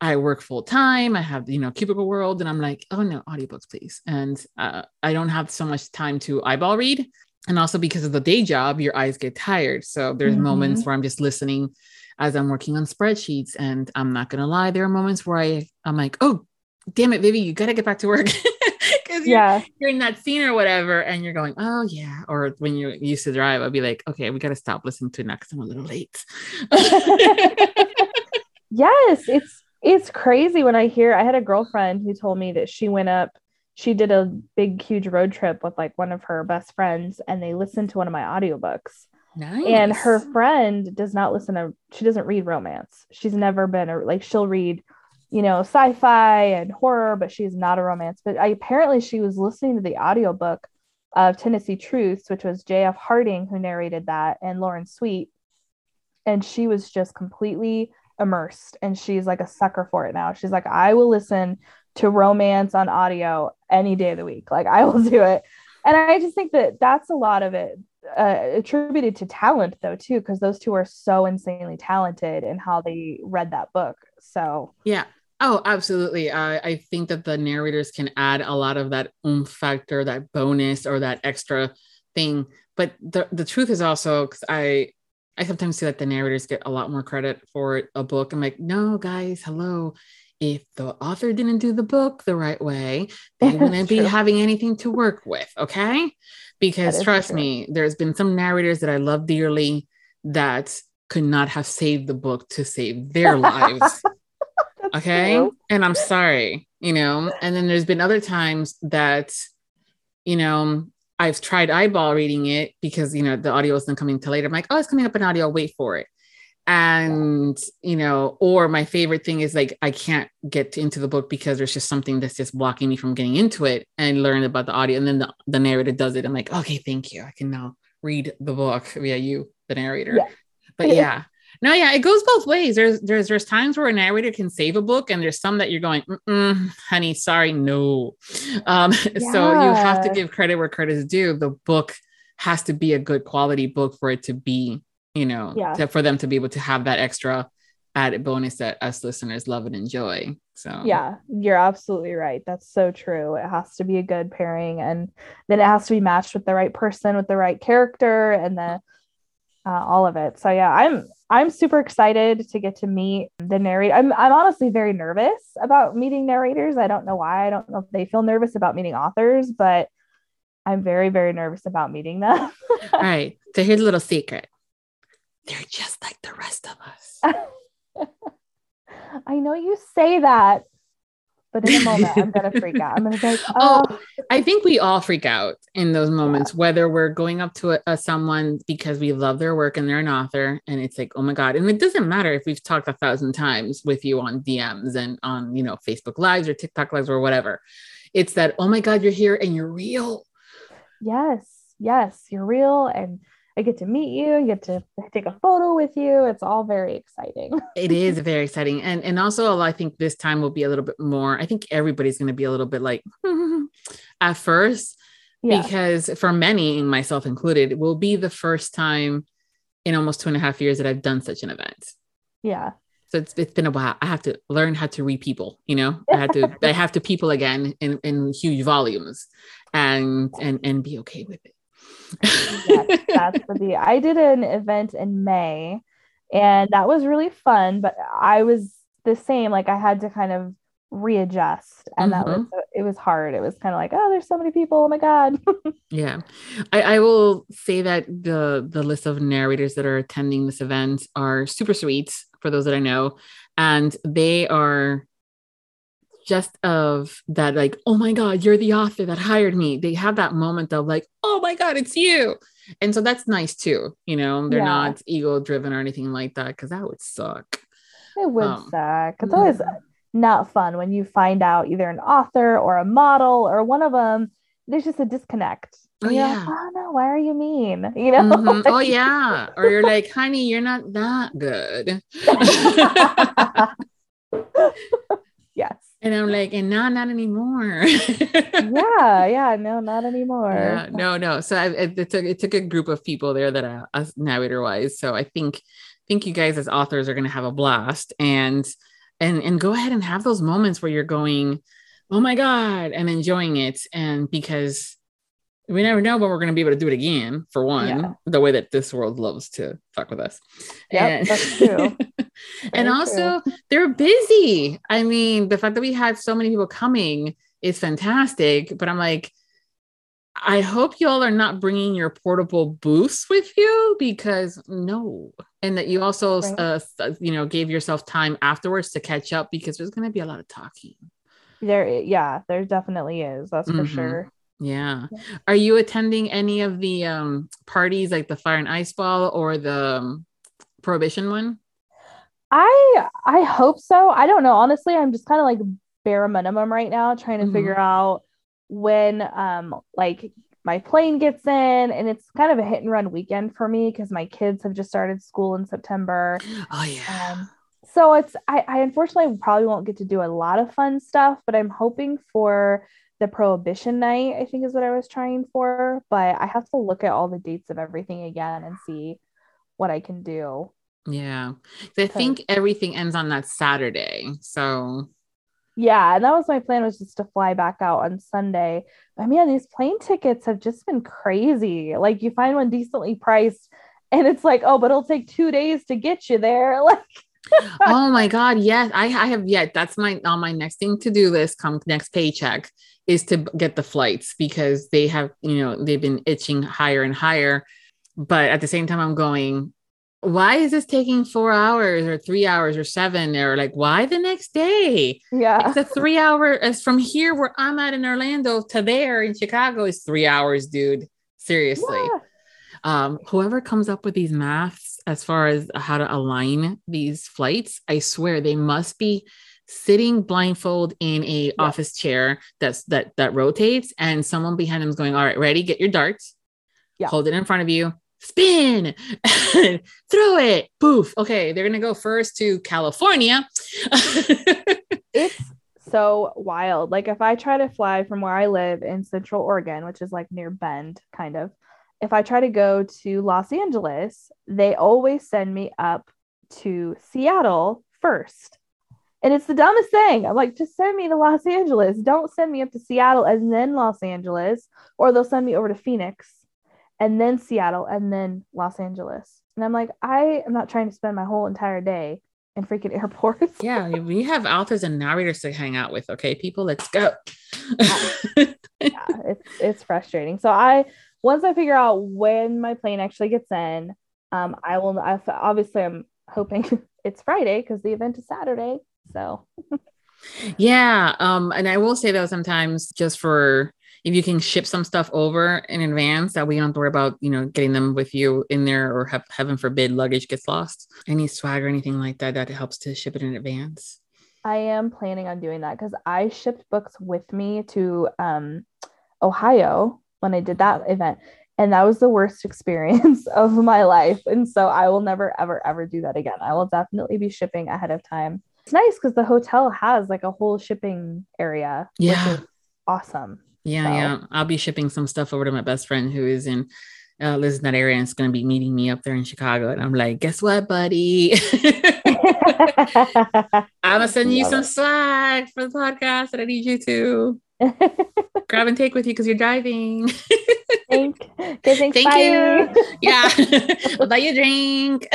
I work full time. I have, you know, cubicle world, and I'm like, oh no, audiobooks, please. And uh, I don't have so much time to eyeball read and also because of the day job your eyes get tired. So there's mm-hmm. moments where i'm just listening as i'm working on spreadsheets and i'm not gonna lie there are moments where i i'm like oh damn it vivi you gotta get back to work. Because yeah. you're in that scene or whatever and you're going oh yeah. Or when you used to drive i'd be like okay we gotta stop listening to it now because i'm a little late.
Yes it's it's crazy when i hear i had a girlfriend who told me that she went up she did a big huge road trip with like one of her best friends and they listened to one of my audiobooks. Nice. and her friend does not listen to she doesn't read romance. She's never been a like she'll read you know sci-fi and horror but she's not a romance. But I, apparently she was listening to the audiobook of tennessee truths which was jf harding who narrated that and lauren sweet. And she was just completely immersed and she's like a sucker for it now. She's like i will listen to romance on audio any day of the week. Like I will do it. And I just think that that's a lot of it uh, attributed to talent though too because those two are so insanely talented in how they read that book. So
Yeah. Oh, absolutely. Uh, I think that the narrators can add a lot of that oomph factor, that bonus or that extra thing. But the, the truth is also because I I sometimes see that the narrators get a lot more credit for a book. I'm like, no, guys, hello if the author didn't do the book the right way, they wouldn't be having anything to work with. Okay. Because trust true. me, there's been some narrators that I love dearly that could not have saved the book to save their lives. okay. True. And I'm sorry, you know. And then there's been other times that, you know, I've tried eyeball reading it because, you know, the audio isn't coming till later. I'm like, oh, it's coming up in audio, wait for it and you know or my favorite thing is like i can't get into the book because there's just something that's just blocking me from getting into it and learn about the audio. And then the, the narrator does it. I'm like okay thank you. I can now read the book via you the narrator. Yeah. but yeah. No yeah it goes both ways. There's there's there's times where a narrator can save a book and there's some that you're going honey sorry no. Um yeah. so you have to give credit where credit is due. The book has to be a good quality book for it to be you know, yeah. to, for them to be able to have that extra added bonus that us listeners love and enjoy. So
yeah, you're absolutely right. That's so true. It has to be a good pairing, and then it has to be matched with the right person, with the right character, and the uh, all of it. So yeah, I'm I'm super excited to get to meet the narrator. I'm I'm honestly very nervous about meeting narrators. I don't know why. I don't know if they feel nervous about meeting authors, but I'm very very nervous about meeting them.
all right. So here's a little secret. They're just like the rest of us.
I know you say that, but in a moment, I'm gonna freak out. I'm gonna be like, oh.
oh. I think we all freak out in those moments, yeah. whether we're going up to a, a, someone because we love their work and they're an author, and it's like, oh my god. And it doesn't matter if we've talked a thousand times with you on DMs and on you know Facebook Lives or TikTok Lives or whatever. It's that, oh my god, you're here and you're real.
Yes, yes, you're real and I get to meet you, I get to take a photo with you. It's all very exciting.
it is very exciting. And and also I think this time will be a little bit more. I think everybody's going to be a little bit like at first yeah. because for many, myself included, it will be the first time in almost two and a half years that I've done such an event.
Yeah.
So it's, it's been a while. I have to learn how to re people, you know, I had to, I have to people again in, in huge volumes and, and, and be okay with it
yes, that's the. I did an event in May and that was really fun, but I was the same. Like I had to kind of readjust and mm-hmm. that was it was hard it was kind of like oh there's so many people oh my god
yeah I, I will say that the the list of narrators that are attending this event are super sweet for those that i know and they are just of that like oh my god you're the author that hired me they have that moment of like oh my god it's you and so that's nice too you know they're yeah. not ego driven or anything like that because that would suck
it would um, suck it's always not fun when you find out either an author or a model or one of them there's just a disconnect
Oh yeah.
Like, oh no, why are you mean? You know?
Mm-hmm. oh yeah. Or you're like, honey, you're not that good.
yes.
And I'm like, and now not anymore.
yeah, yeah, no, not anymore.
Yeah, no, no. So I, it, it, took it took a group of people there that I, us narrator wise. So I think think you guys as authors are going to have a blast and and and go ahead and have those moments where you're going, oh my god, and enjoying it. And because we never know when we're going to be able to do it again for one yeah. the way that this world loves to fuck with us
yeah and, that's true
and also true. they're busy i mean the fact that we had so many people coming is fantastic but i'm like i hope y'all are not bringing your portable booths with you because no and that you also right. uh, you know gave yourself time afterwards to catch up because there's going to be a lot of talking
there yeah there definitely is that's mm-hmm. for sure
yeah. Are you attending any of the um, parties like the Fire and Ice Ball or the um, Prohibition one?
I I hope so. I don't know. Honestly, I'm just kind of like bare minimum right now, trying to mm-hmm. figure out when um like my plane gets in and it's kind of a hit and run weekend for me because my kids have just started school in September.
Oh yeah. Um,
so it's I, I unfortunately probably won't get to do a lot of fun stuff, but I'm hoping for the prohibition night i think is what i was trying for but i have to look at all the dates of everything again and see what i can do.
Yeah i think everything ends on that saturday so.
Yeah and that was my plan was just to fly back out on sunday. But man these plane tickets have just been crazy. Like you find one decently priced and it's like oh but it'll take two days to get you there. Like
oh my god yes I, I have yet that's my on my next thing to do list come next paycheck is to get the flights because they have, you know, they've been itching higher and higher. But at the same time, I'm going, why is this taking four hours or three hours or seven? Or like, why the next day?
Yeah.
It's a three hour, as from here where I'm at in Orlando to there in Chicago is three hours, dude. Seriously. Yeah. Um, whoever comes up with these maths as far as how to align these flights, I swear they must be sitting blindfold in a yeah. office chair that's that that rotates and someone behind them is going all right ready? Get your darts. Yeah. hold it in front of you. Spin. Throw it. Poof. Okay they're gonna go first to california.
It's so wild. Like if i try to fly from where i live in central oregon which is like near bend kind of if i try to go to los angeles they always send me up to Seattle first. And it's the dumbest thing. I'm like, just send me to Los Angeles. Don't send me up to Seattle and then Los Angeles, or they'll send me over to Phoenix and then Seattle and then Los Angeles. And I'm like, I am not trying to spend my whole entire day in freaking airports.
yeah, we have authors and narrators to hang out with. Okay, people, let's go.
yeah, it's it's frustrating. So I once I figure out when my plane actually gets in, um, I will. I, obviously, I'm hoping it's Friday because the event is Saturday. So.
yeah, um, and I will say though, sometimes just for if you can ship some stuff over in advance that we don't have to worry about, you know, getting them with you in there or have, heaven forbid luggage gets lost. Any swag or anything like that that helps to ship it in advance.
I am planning on doing that because I shipped books with me to um, Ohio when I did that event. And that was the worst experience of my life. And so I will never, ever, ever do that again. I will definitely be shipping ahead of time. It's nice because the hotel has like a whole shipping area.
Yeah.
awesome.
Yeah, so. yeah. I'll be shipping some stuff over to my best friend who is in uh, lives in that area and is going to be meeting me up there in Chicago. And I'm like, guess what, buddy? I'm gonna send you some swag for the podcast that I need you to grab and take with you because you're driving.
Thank,
Thank you. Yeah, I'll buy you a drink.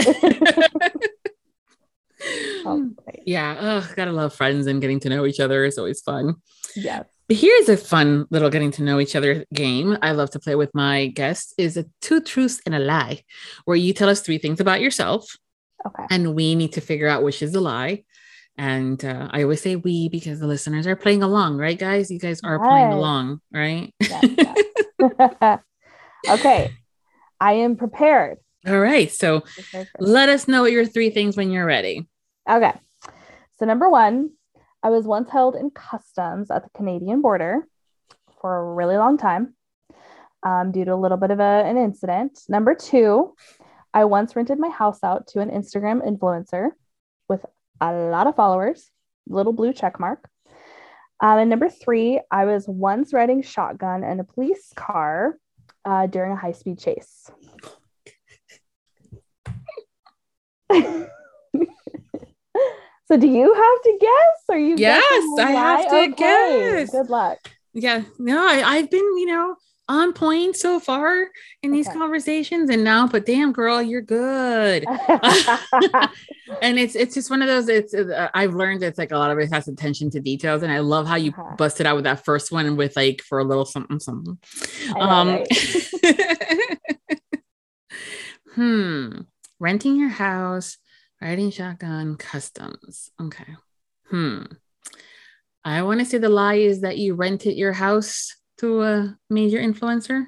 oh, yeah, oh, gotta love friends and getting to know each other is always fun.
Yeah.
but Here's a fun little getting to know each other game I love to play with my guests is a two truths and a lie, where you tell us three things about yourself.
Okay.
And we need to figure out which is a lie. And uh, I always say we because the listeners are playing along, right, guys? You guys are yes. playing along, right? Yes,
yes. okay. I am prepared.
All right. So let us know what your three things when you're ready.
Okay. So, number one, I was once held in customs at the Canadian border for a really long time um, due to a little bit of a, an incident. Number two, I once rented my house out to an Instagram influencer with a lot of followers, little blue check mark. Um, and number three, I was once riding shotgun in a police car uh, during a high speed chase. So do you have to guess? Or you
yes, I have to okay. guess.
Good luck.
Yeah, no, I, have been, you know, on point so far in these okay. conversations and now but damn girl you're good and it's it's just one of those it's uh, i've learned it's like a lot of it has attention to details and i love how you uh-huh. busted out with that first one with like for a little something something know, um right? hmm renting your house Riding shotgun customs. Okay. Hmm. I want to say the lie is that you rented your house to a major influencer.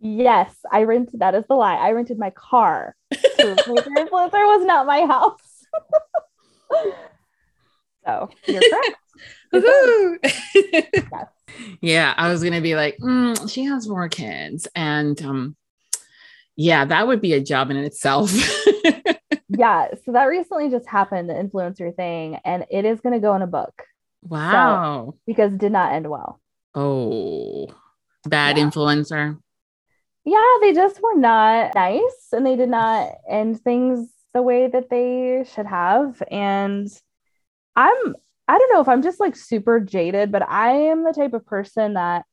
Yes, I rented. That is the lie. I rented my car. Major influencer was not my house. so you're correct.
yes. Yeah, I was gonna be like, mm, she has more kids, and um, yeah, that would be a job in itself
yeah. So that recently just happened, the influencer thing, and it is going to go in a book.
Wow.
So, because did not end well.
Oh, bad yeah. influencer.
Yeah, they just were not nice and they did not end things the way that they should have. And I'm, I don't know if I'm just like super jaded, but I am the type of person that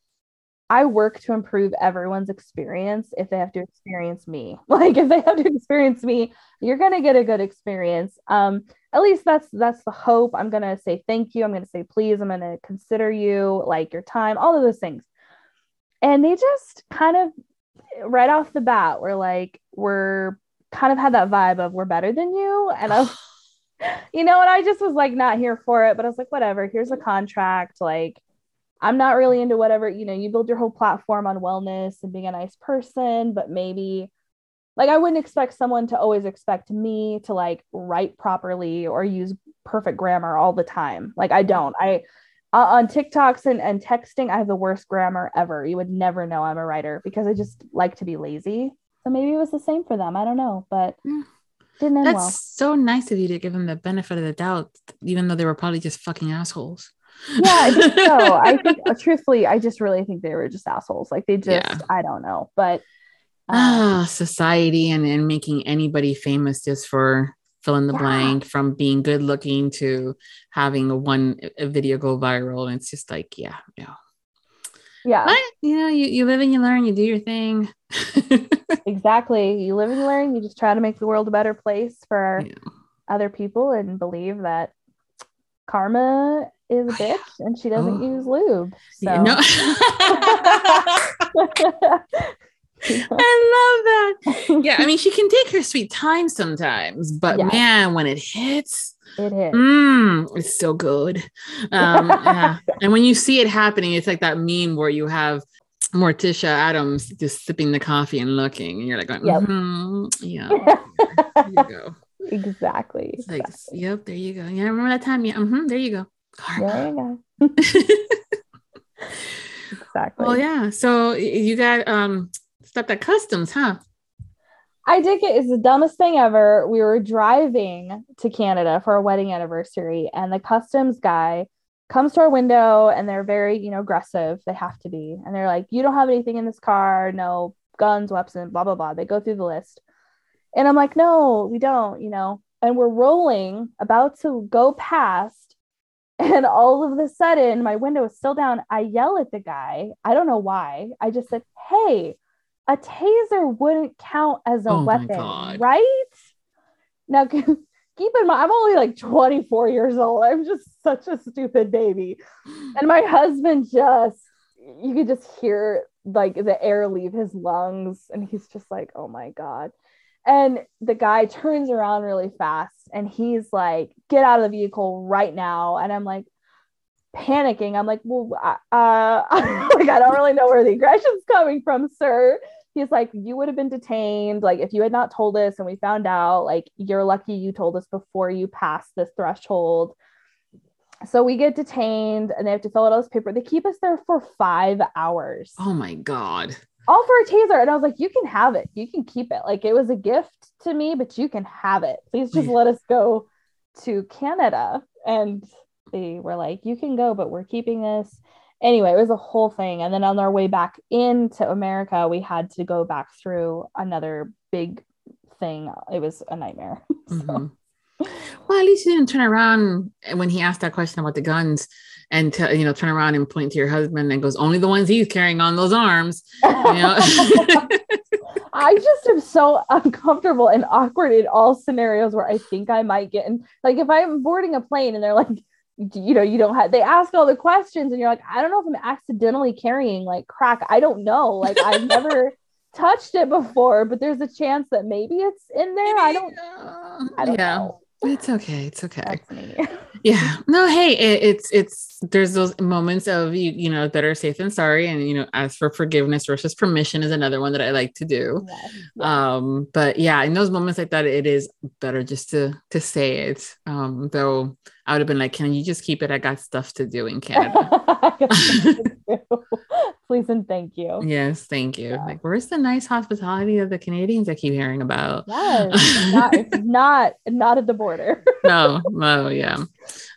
I work to improve everyone's experience if they have to experience me. Like if they have to experience me, you're going to get a good experience. Um at least that's that's the hope. I'm going to say thank you. I'm going to say please. I'm going to consider you, like your time, all of those things. And they just kind of right off the bat were like we're kind of had that vibe of we're better than you and I you know, and I just was like not here for it, but I was like whatever, here's a contract like I'm not really into whatever, you know, you build your whole platform on wellness and being a nice person, but maybe like I wouldn't expect someone to always expect me to like write properly or use perfect grammar all the time. Like I don't. I uh, on TikToks and, and texting, I have the worst grammar ever. You would never know I'm a writer because I just like to be lazy. So maybe it was the same for them. I don't know, but didn't end
That's
well.
so nice of you to give them the benefit of the doubt, even though they were probably just fucking assholes
yeah, I think so. I think uh, truthfully, I just really think they were just assholes. Like they just, yeah. I don't know, but
ah, society and and making anybody famous just for fill in the
Yeah.
blank from being good looking to having a one a video go viral. And it's just like, yeah, yeah.
Yeah,
But you know, you, you live and you learn, you do your thing.
exactly. You live and you learn. You just try to make the world a better place for
Yeah.
other people and believe that karma is a
Oh,
bitch and she doesn't
Oh.
use lube. So
Yeah, no. I love that. Yeah, I mean, she can take her sweet time sometimes, but
Yes.
man, when it hits,
it is.
mm, it's so good. Um, yeah. And when you see it happening, it's like that meme where you have Morticia Addams just sipping the coffee and looking, and you're like, going,
Yep.
"Mhm, yeah, there you go.
exactly.
It's like, yep, there you go. Yeah, remember that time? Yeah, mhm, there you go.
There you go. Exactly.
well, yeah. So you got um stopped at customs, huh?
I did it's the dumbest thing ever. We were driving to Canada for a wedding anniversary, and the customs guy comes to our window and they're very, you know, aggressive. They have to be. And they're like, You don't have anything in this car, no guns, weapons, blah, blah, blah. They go through the list. And I'm like, No, we don't, you know. And we're rolling, about to go past. And all of a sudden, my window is still down. I yell at the guy. I don't know why. I just said, Hey, a taser wouldn't count as a
Oh
weapon, right? Now, keep in mind, I'm only like 24 years old. I'm just such a stupid baby. And my husband just, you could just hear like the air leave his lungs. And he's just like, oh my God. And the guy turns around really fast and he's like, get out of the vehicle right now. And I'm like, panicking. I'm like, well, uh, like, I don't really know where the aggression's coming from, sir. He's like, you would have been detained. Like, if you had not told us and we found out, like, you're lucky you told us before you passed this threshold. So we get detained and they have to fill out all this paper. They keep us there for five hours,
Oh my god.
all for a taser. And I was like, you can have it. You can keep it. Like, it was a gift to me, but you can have it. Please just
Yeah.
let us go to Canada. And they were like, you can go, but we're keeping this. Anyway, it was a whole thing. And then on our way back into America, we had to go back through another big thing. It was a nightmare. So,
Mhm. Well, at least you didn't turn around when he asked that question about the guns and to, you know turn around and point to your husband and goes, "Only the ones he's carrying on those arms." You know?
I just am so uncomfortable and awkward in all scenarios where I think I might get in. Like if I'm boarding a plane and they're like, you know, you don't have, they ask all the questions and you're like, I don't know if I'm accidentally carrying like crack. I don't know. Like I've never touched it before, but there's a chance that maybe it's in there. I don't, I don't
yeah,
know.
It's okay. It's okay. Yeah. No hey it, it's it's there's those moments of you you know better safe than sorry and you know ask for forgiveness versus permission is another one that i like to do.
Yes, yeah.
um but yeah in those moments like that it is better just to to say it. Um though i would have been like can you just keep it? I got stuff to do in canada
Please and thank you.
yes thank you
Yeah.
like where's the nice hospitality of the canadians i keep hearing about
Yes, it's not, not not at the border.
no no yeah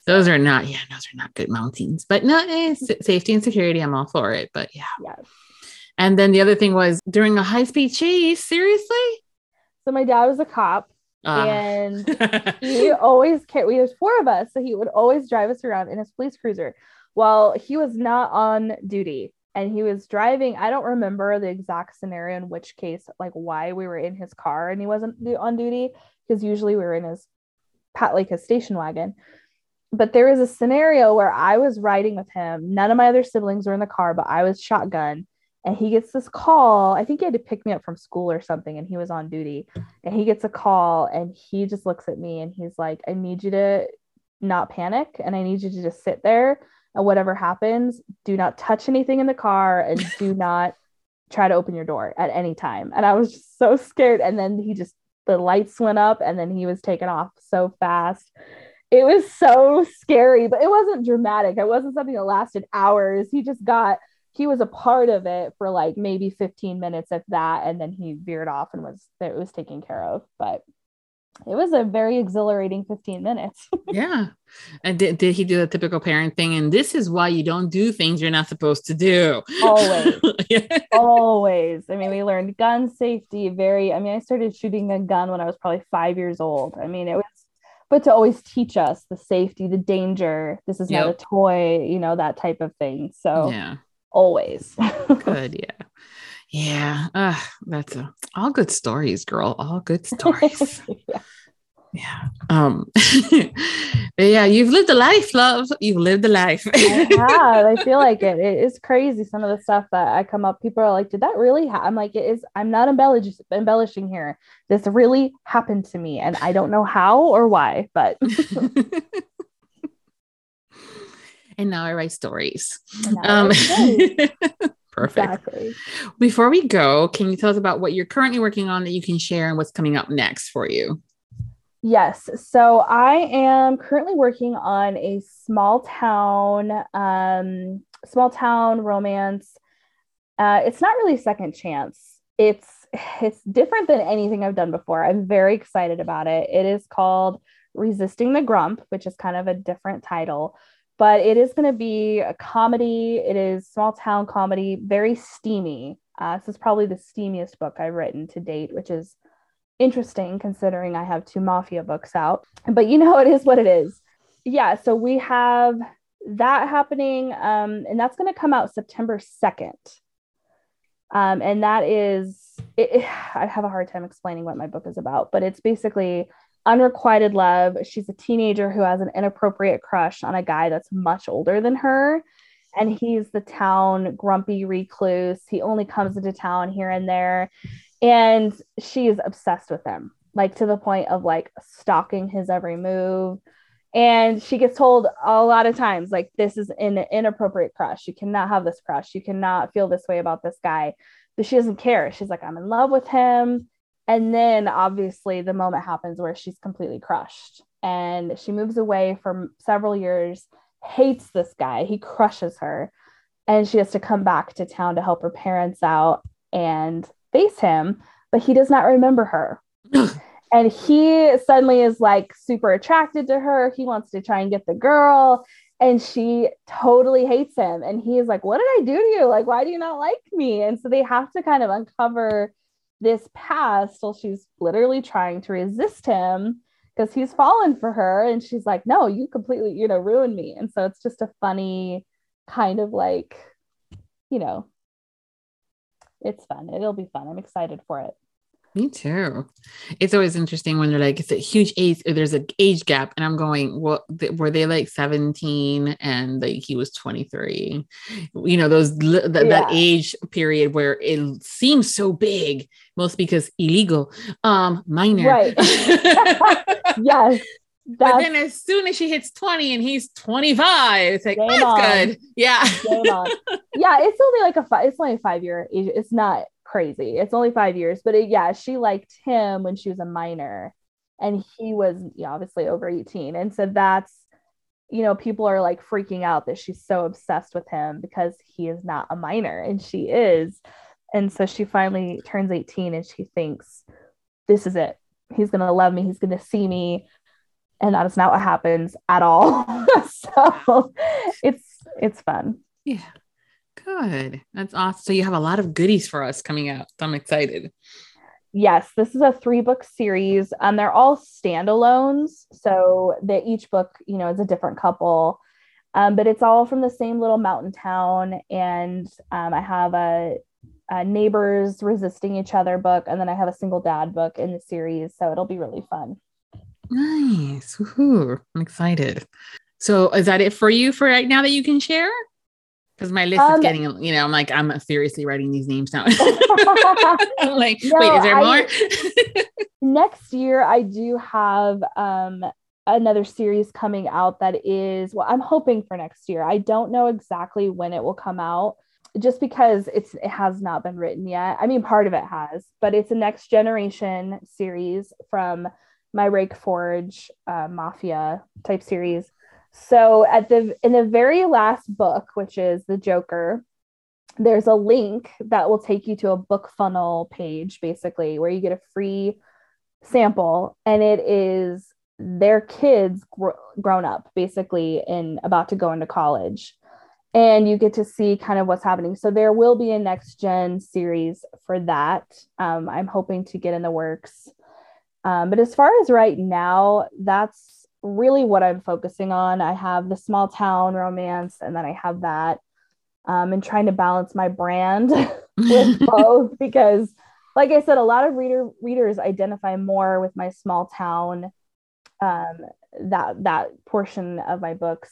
those are not yeah those are not good mountains but no it's safety and security i'm all for it but yeah
Yes.
And then the other thing was during a high speed chase. Seriously?
So my dad was a cop,
Ah.
and he always carried. We there's four of us, so he would always drive us around in his police cruiser. Well, he was not on duty, and he was driving. I don't remember the exact scenario in which case, like why we were in his car and he wasn't on duty, because usually we were in his pat like his station wagon. But there was a scenario where I was riding with him. None of my other siblings were in the car, but I was shotgun. And he gets this call. I think he had to pick me up from school or something, and he was on duty and he gets a call and he just looks at me and he's like i need you to not panic and i need you to just sit there and whatever happens do not touch anything in the car and do not try to open your door at any time. And i was just so scared. And then he just the lights went up and then he was taken off so fast. It was so scary but it wasn't dramatic. It wasn't something that lasted hours. He just got he was a part of it for like maybe 15 minutes if that. And then he veered off and was it was taken care of. But it was a very exhilarating 15 minutes.
yeah. And did, did he do the typical parent thing? And this is why you don't do things you're not supposed to do.
Always. Always. I mean, we learned gun safety very, I mean, I started shooting a gun when I was probably five years old. I mean, it was, but to always teach us the safety, the danger. This is yep. not a toy, you know, that type of thing. So, yeah. Always.
Good. Yeah. Yeah, uh, that's a, all good stories, girl. All good stories. yeah. yeah. Um. yeah, you've lived a life, love. You've lived a life.
I. I feel like it. It is crazy. Some of the stuff that I come up, people are like, "Did that really happen?" I'm like, "It is." I'm not embellish- embellishing here. This really happened to me, and I don't know how or why, but.
and now I write stories. Um, Perfect. Exactly. Before we go, can you tell us about what you're currently working on that you can share and what's coming up next for you?
Yes. So I am currently working on a small town, um, small town romance. Uh, it's not really second chance. It's it's different than anything I've done before. I'm very excited about it. It is called Resisting the Grump, which is kind of a different title but it is going to be a comedy. It is small town comedy, very steamy. Uh, this is probably the steamiest book I've written to date, which is interesting considering I have two mafia books out. But you know, it is what it is. Yeah, so we have that happening, um, and that's going to come out September 2nd. Um, and that is, it, it, I have a hard time explaining what my book is about, but it's basically unrequited love. She's a teenager who has an inappropriate crush on a guy that's much older than her. And he's the town grumpy recluse. He only comes into town here and there. And she's obsessed with him, like to the point of like stalking his every move. And she gets told a lot of times, like, this is an inappropriate crush. You cannot have this crush. You cannot feel this way about this guy. But she doesn't care. She's like, I'm in love with him and then obviously the moment happens where she's completely crushed. And she moves away for several years, hates this guy, he crushes her, and she has to come back to town to help her parents out and face him, but he does not remember her. and he suddenly is like super attracted to her. He wants to try and get the girl. And she totally hates him. And he is like what did i do to you? Like why do you not like me? And so they have to kind of uncover this past while she's literally trying to resist him because he's fallen for her and she's like no you completely you know ruined me. And so it's just a funny kind of like you know it's fun. It'll be fun. I'm excited for it
me too. It's always interesting when they're like, it's a huge age, there's an age gap. And I'm going, well, th- were they like 17 and like he was 23? You know, those, th- yeah. that age period where it seems so big, most because illegal, um, minor.
Right. yes.
That's, but then as soon as she hits 20 and he's 25, it's like, that's on. good. Yeah.
yeah. It's only like a five, it's only a five year age. It's not crazy. It's only five years, but it, yeah, she liked him when she was a minor, and he was obviously over 18. And so that's, you know, people are like freaking out that she's so obsessed with him because he is not a minor, and she is. And so she finally turns 18 and she thinks, this is it. He's going to love me. He's going to see me. And that is not what happens at all. so it's, it's fun.
Yeah. Good. That's awesome. So you have a lot of goodies for us coming out. So I'm excited.
Yes, this is a three book series. and they're all standalones. So that each book, you know, is a different couple. Um, but it's all from the same little mountain town. And um, I have a, a neighbors resisting each other book, and then I have a single dad book in the series. So it'll be really fun.
Nice. Woo-hoo. I'm excited. So is that it for you for right now that you can share? Because my list um, is getting you know i'm like i'm seriously writing these names now i'm like no, wait is there I,
more? Next year i do have um another series coming out that is well i'm hoping for next year. I don't know exactly when it will come out just because it's it has not been written yet. I mean part of it has but it's a next generation series from my rake forge uh, mafia type series so at the in the very last book, which is the Joker, there's a link that will take you to a book funnel page basically where you get a free sample, and it is their kids gr- grown up basically and about to go into college. And you get to see kind of what's happening. So there will be a next gen series for that. Um, i'm hoping to get in the works. Um, but as far as right now that's really what i'm focusing on i have the small town romance and then i have that um, and trying to balance my brand with both because like i said a lot of reader readers identify more with my small town um, that that portion of my books.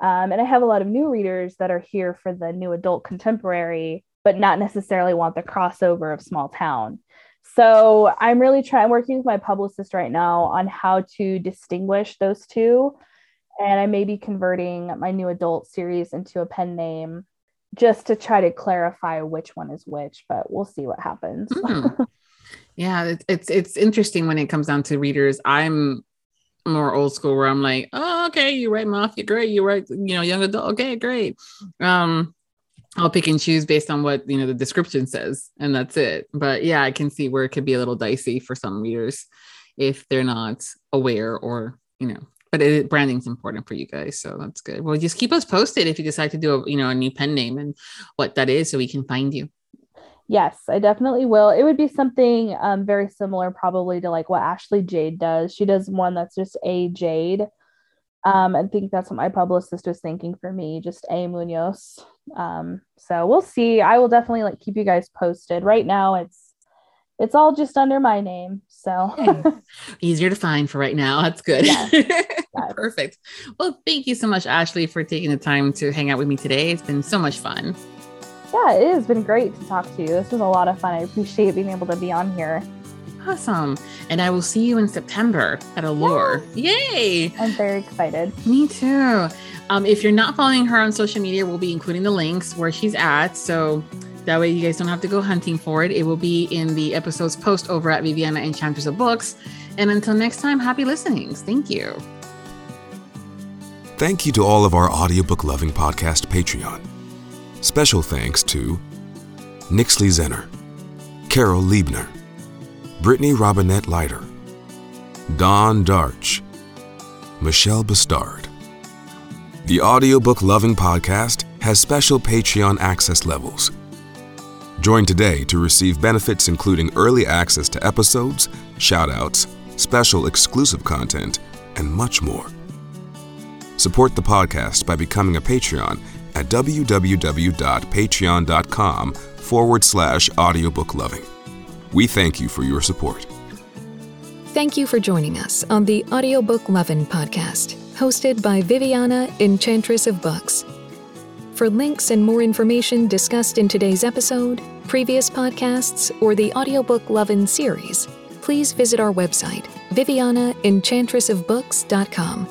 Um, and I have a lot of new readers that are here for the new adult contemporary, but not necessarily want the crossover of small town. So I'm really trying working with my publicist right now on how to distinguish those two. And I may be converting my new adult series into a pen name just to try to clarify which one is which, but we'll see what happens.
mm. Yeah, it's, it's it's interesting when it comes down to readers. I'm more old school where I'm like, oh, okay, you write mafia, great. You write, you know, young adult, okay, great. Um, I'll pick and choose based on what you know the description says, and that's it. But yeah, I can see where it could be a little dicey for some readers if they're not aware or you know. But it, branding's important for you guys, so that's good. Well, just keep us posted if you decide to do a you know a new pen name and what that is, so we can find you.
Yes, I definitely will. It would be something um, very similar, probably to like what Ashley Jade does. She does one that's just a Jade. Um, I think that's what my publicist was thinking for me, just a Munoz. Um, so we'll see. I will definitely like keep you guys posted. Right now, it's it's all just under my name, so
easier to find for right now. That's good. Perfect. Well, thank you so much, Ashley, for taking the time to hang out with me today. It's been so much fun
yeah, it has been great to talk to you. This was a lot of fun. I appreciate being able to be on here.
Awesome. And I will see you in September at Allure. Yeah. Yay.
I'm very excited.
Me too. Um, if you're not following her on social media, we'll be including the links where she's at. So that way you guys don't have to go hunting for it. It will be in the episode's post over at Viviana Enchantress of Books. And until next time, happy listenings. Thank you.
Thank you to all of our audiobook loving podcast Patreon. Special thanks to Nixley Zenner, Carol Liebner, Brittany Robinette Leiter, Don Darch, Michelle Bastard. The Audiobook Lovin' Podcast has special Patreon access levels. Join today to receive benefits including early access to episodes, shoutouts, special exclusive content, and much more. Support the podcast by becoming a Patreon at www.patreon.com forward slash audiobook loving. We thank you for your support.
Thank you for joining us on the Audiobook Lovin' podcast, hosted by Viviana, Enchantress of Books. For links and more information discussed in today's episode, previous podcasts, or the Audiobook Lovin' series, please visit our website, vivianaenchantressofbooks.com.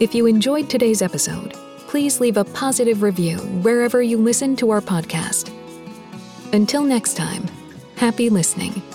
If you enjoyed today's episode, please leave a positive review wherever you listen to our podcast. Until next time, happy listening.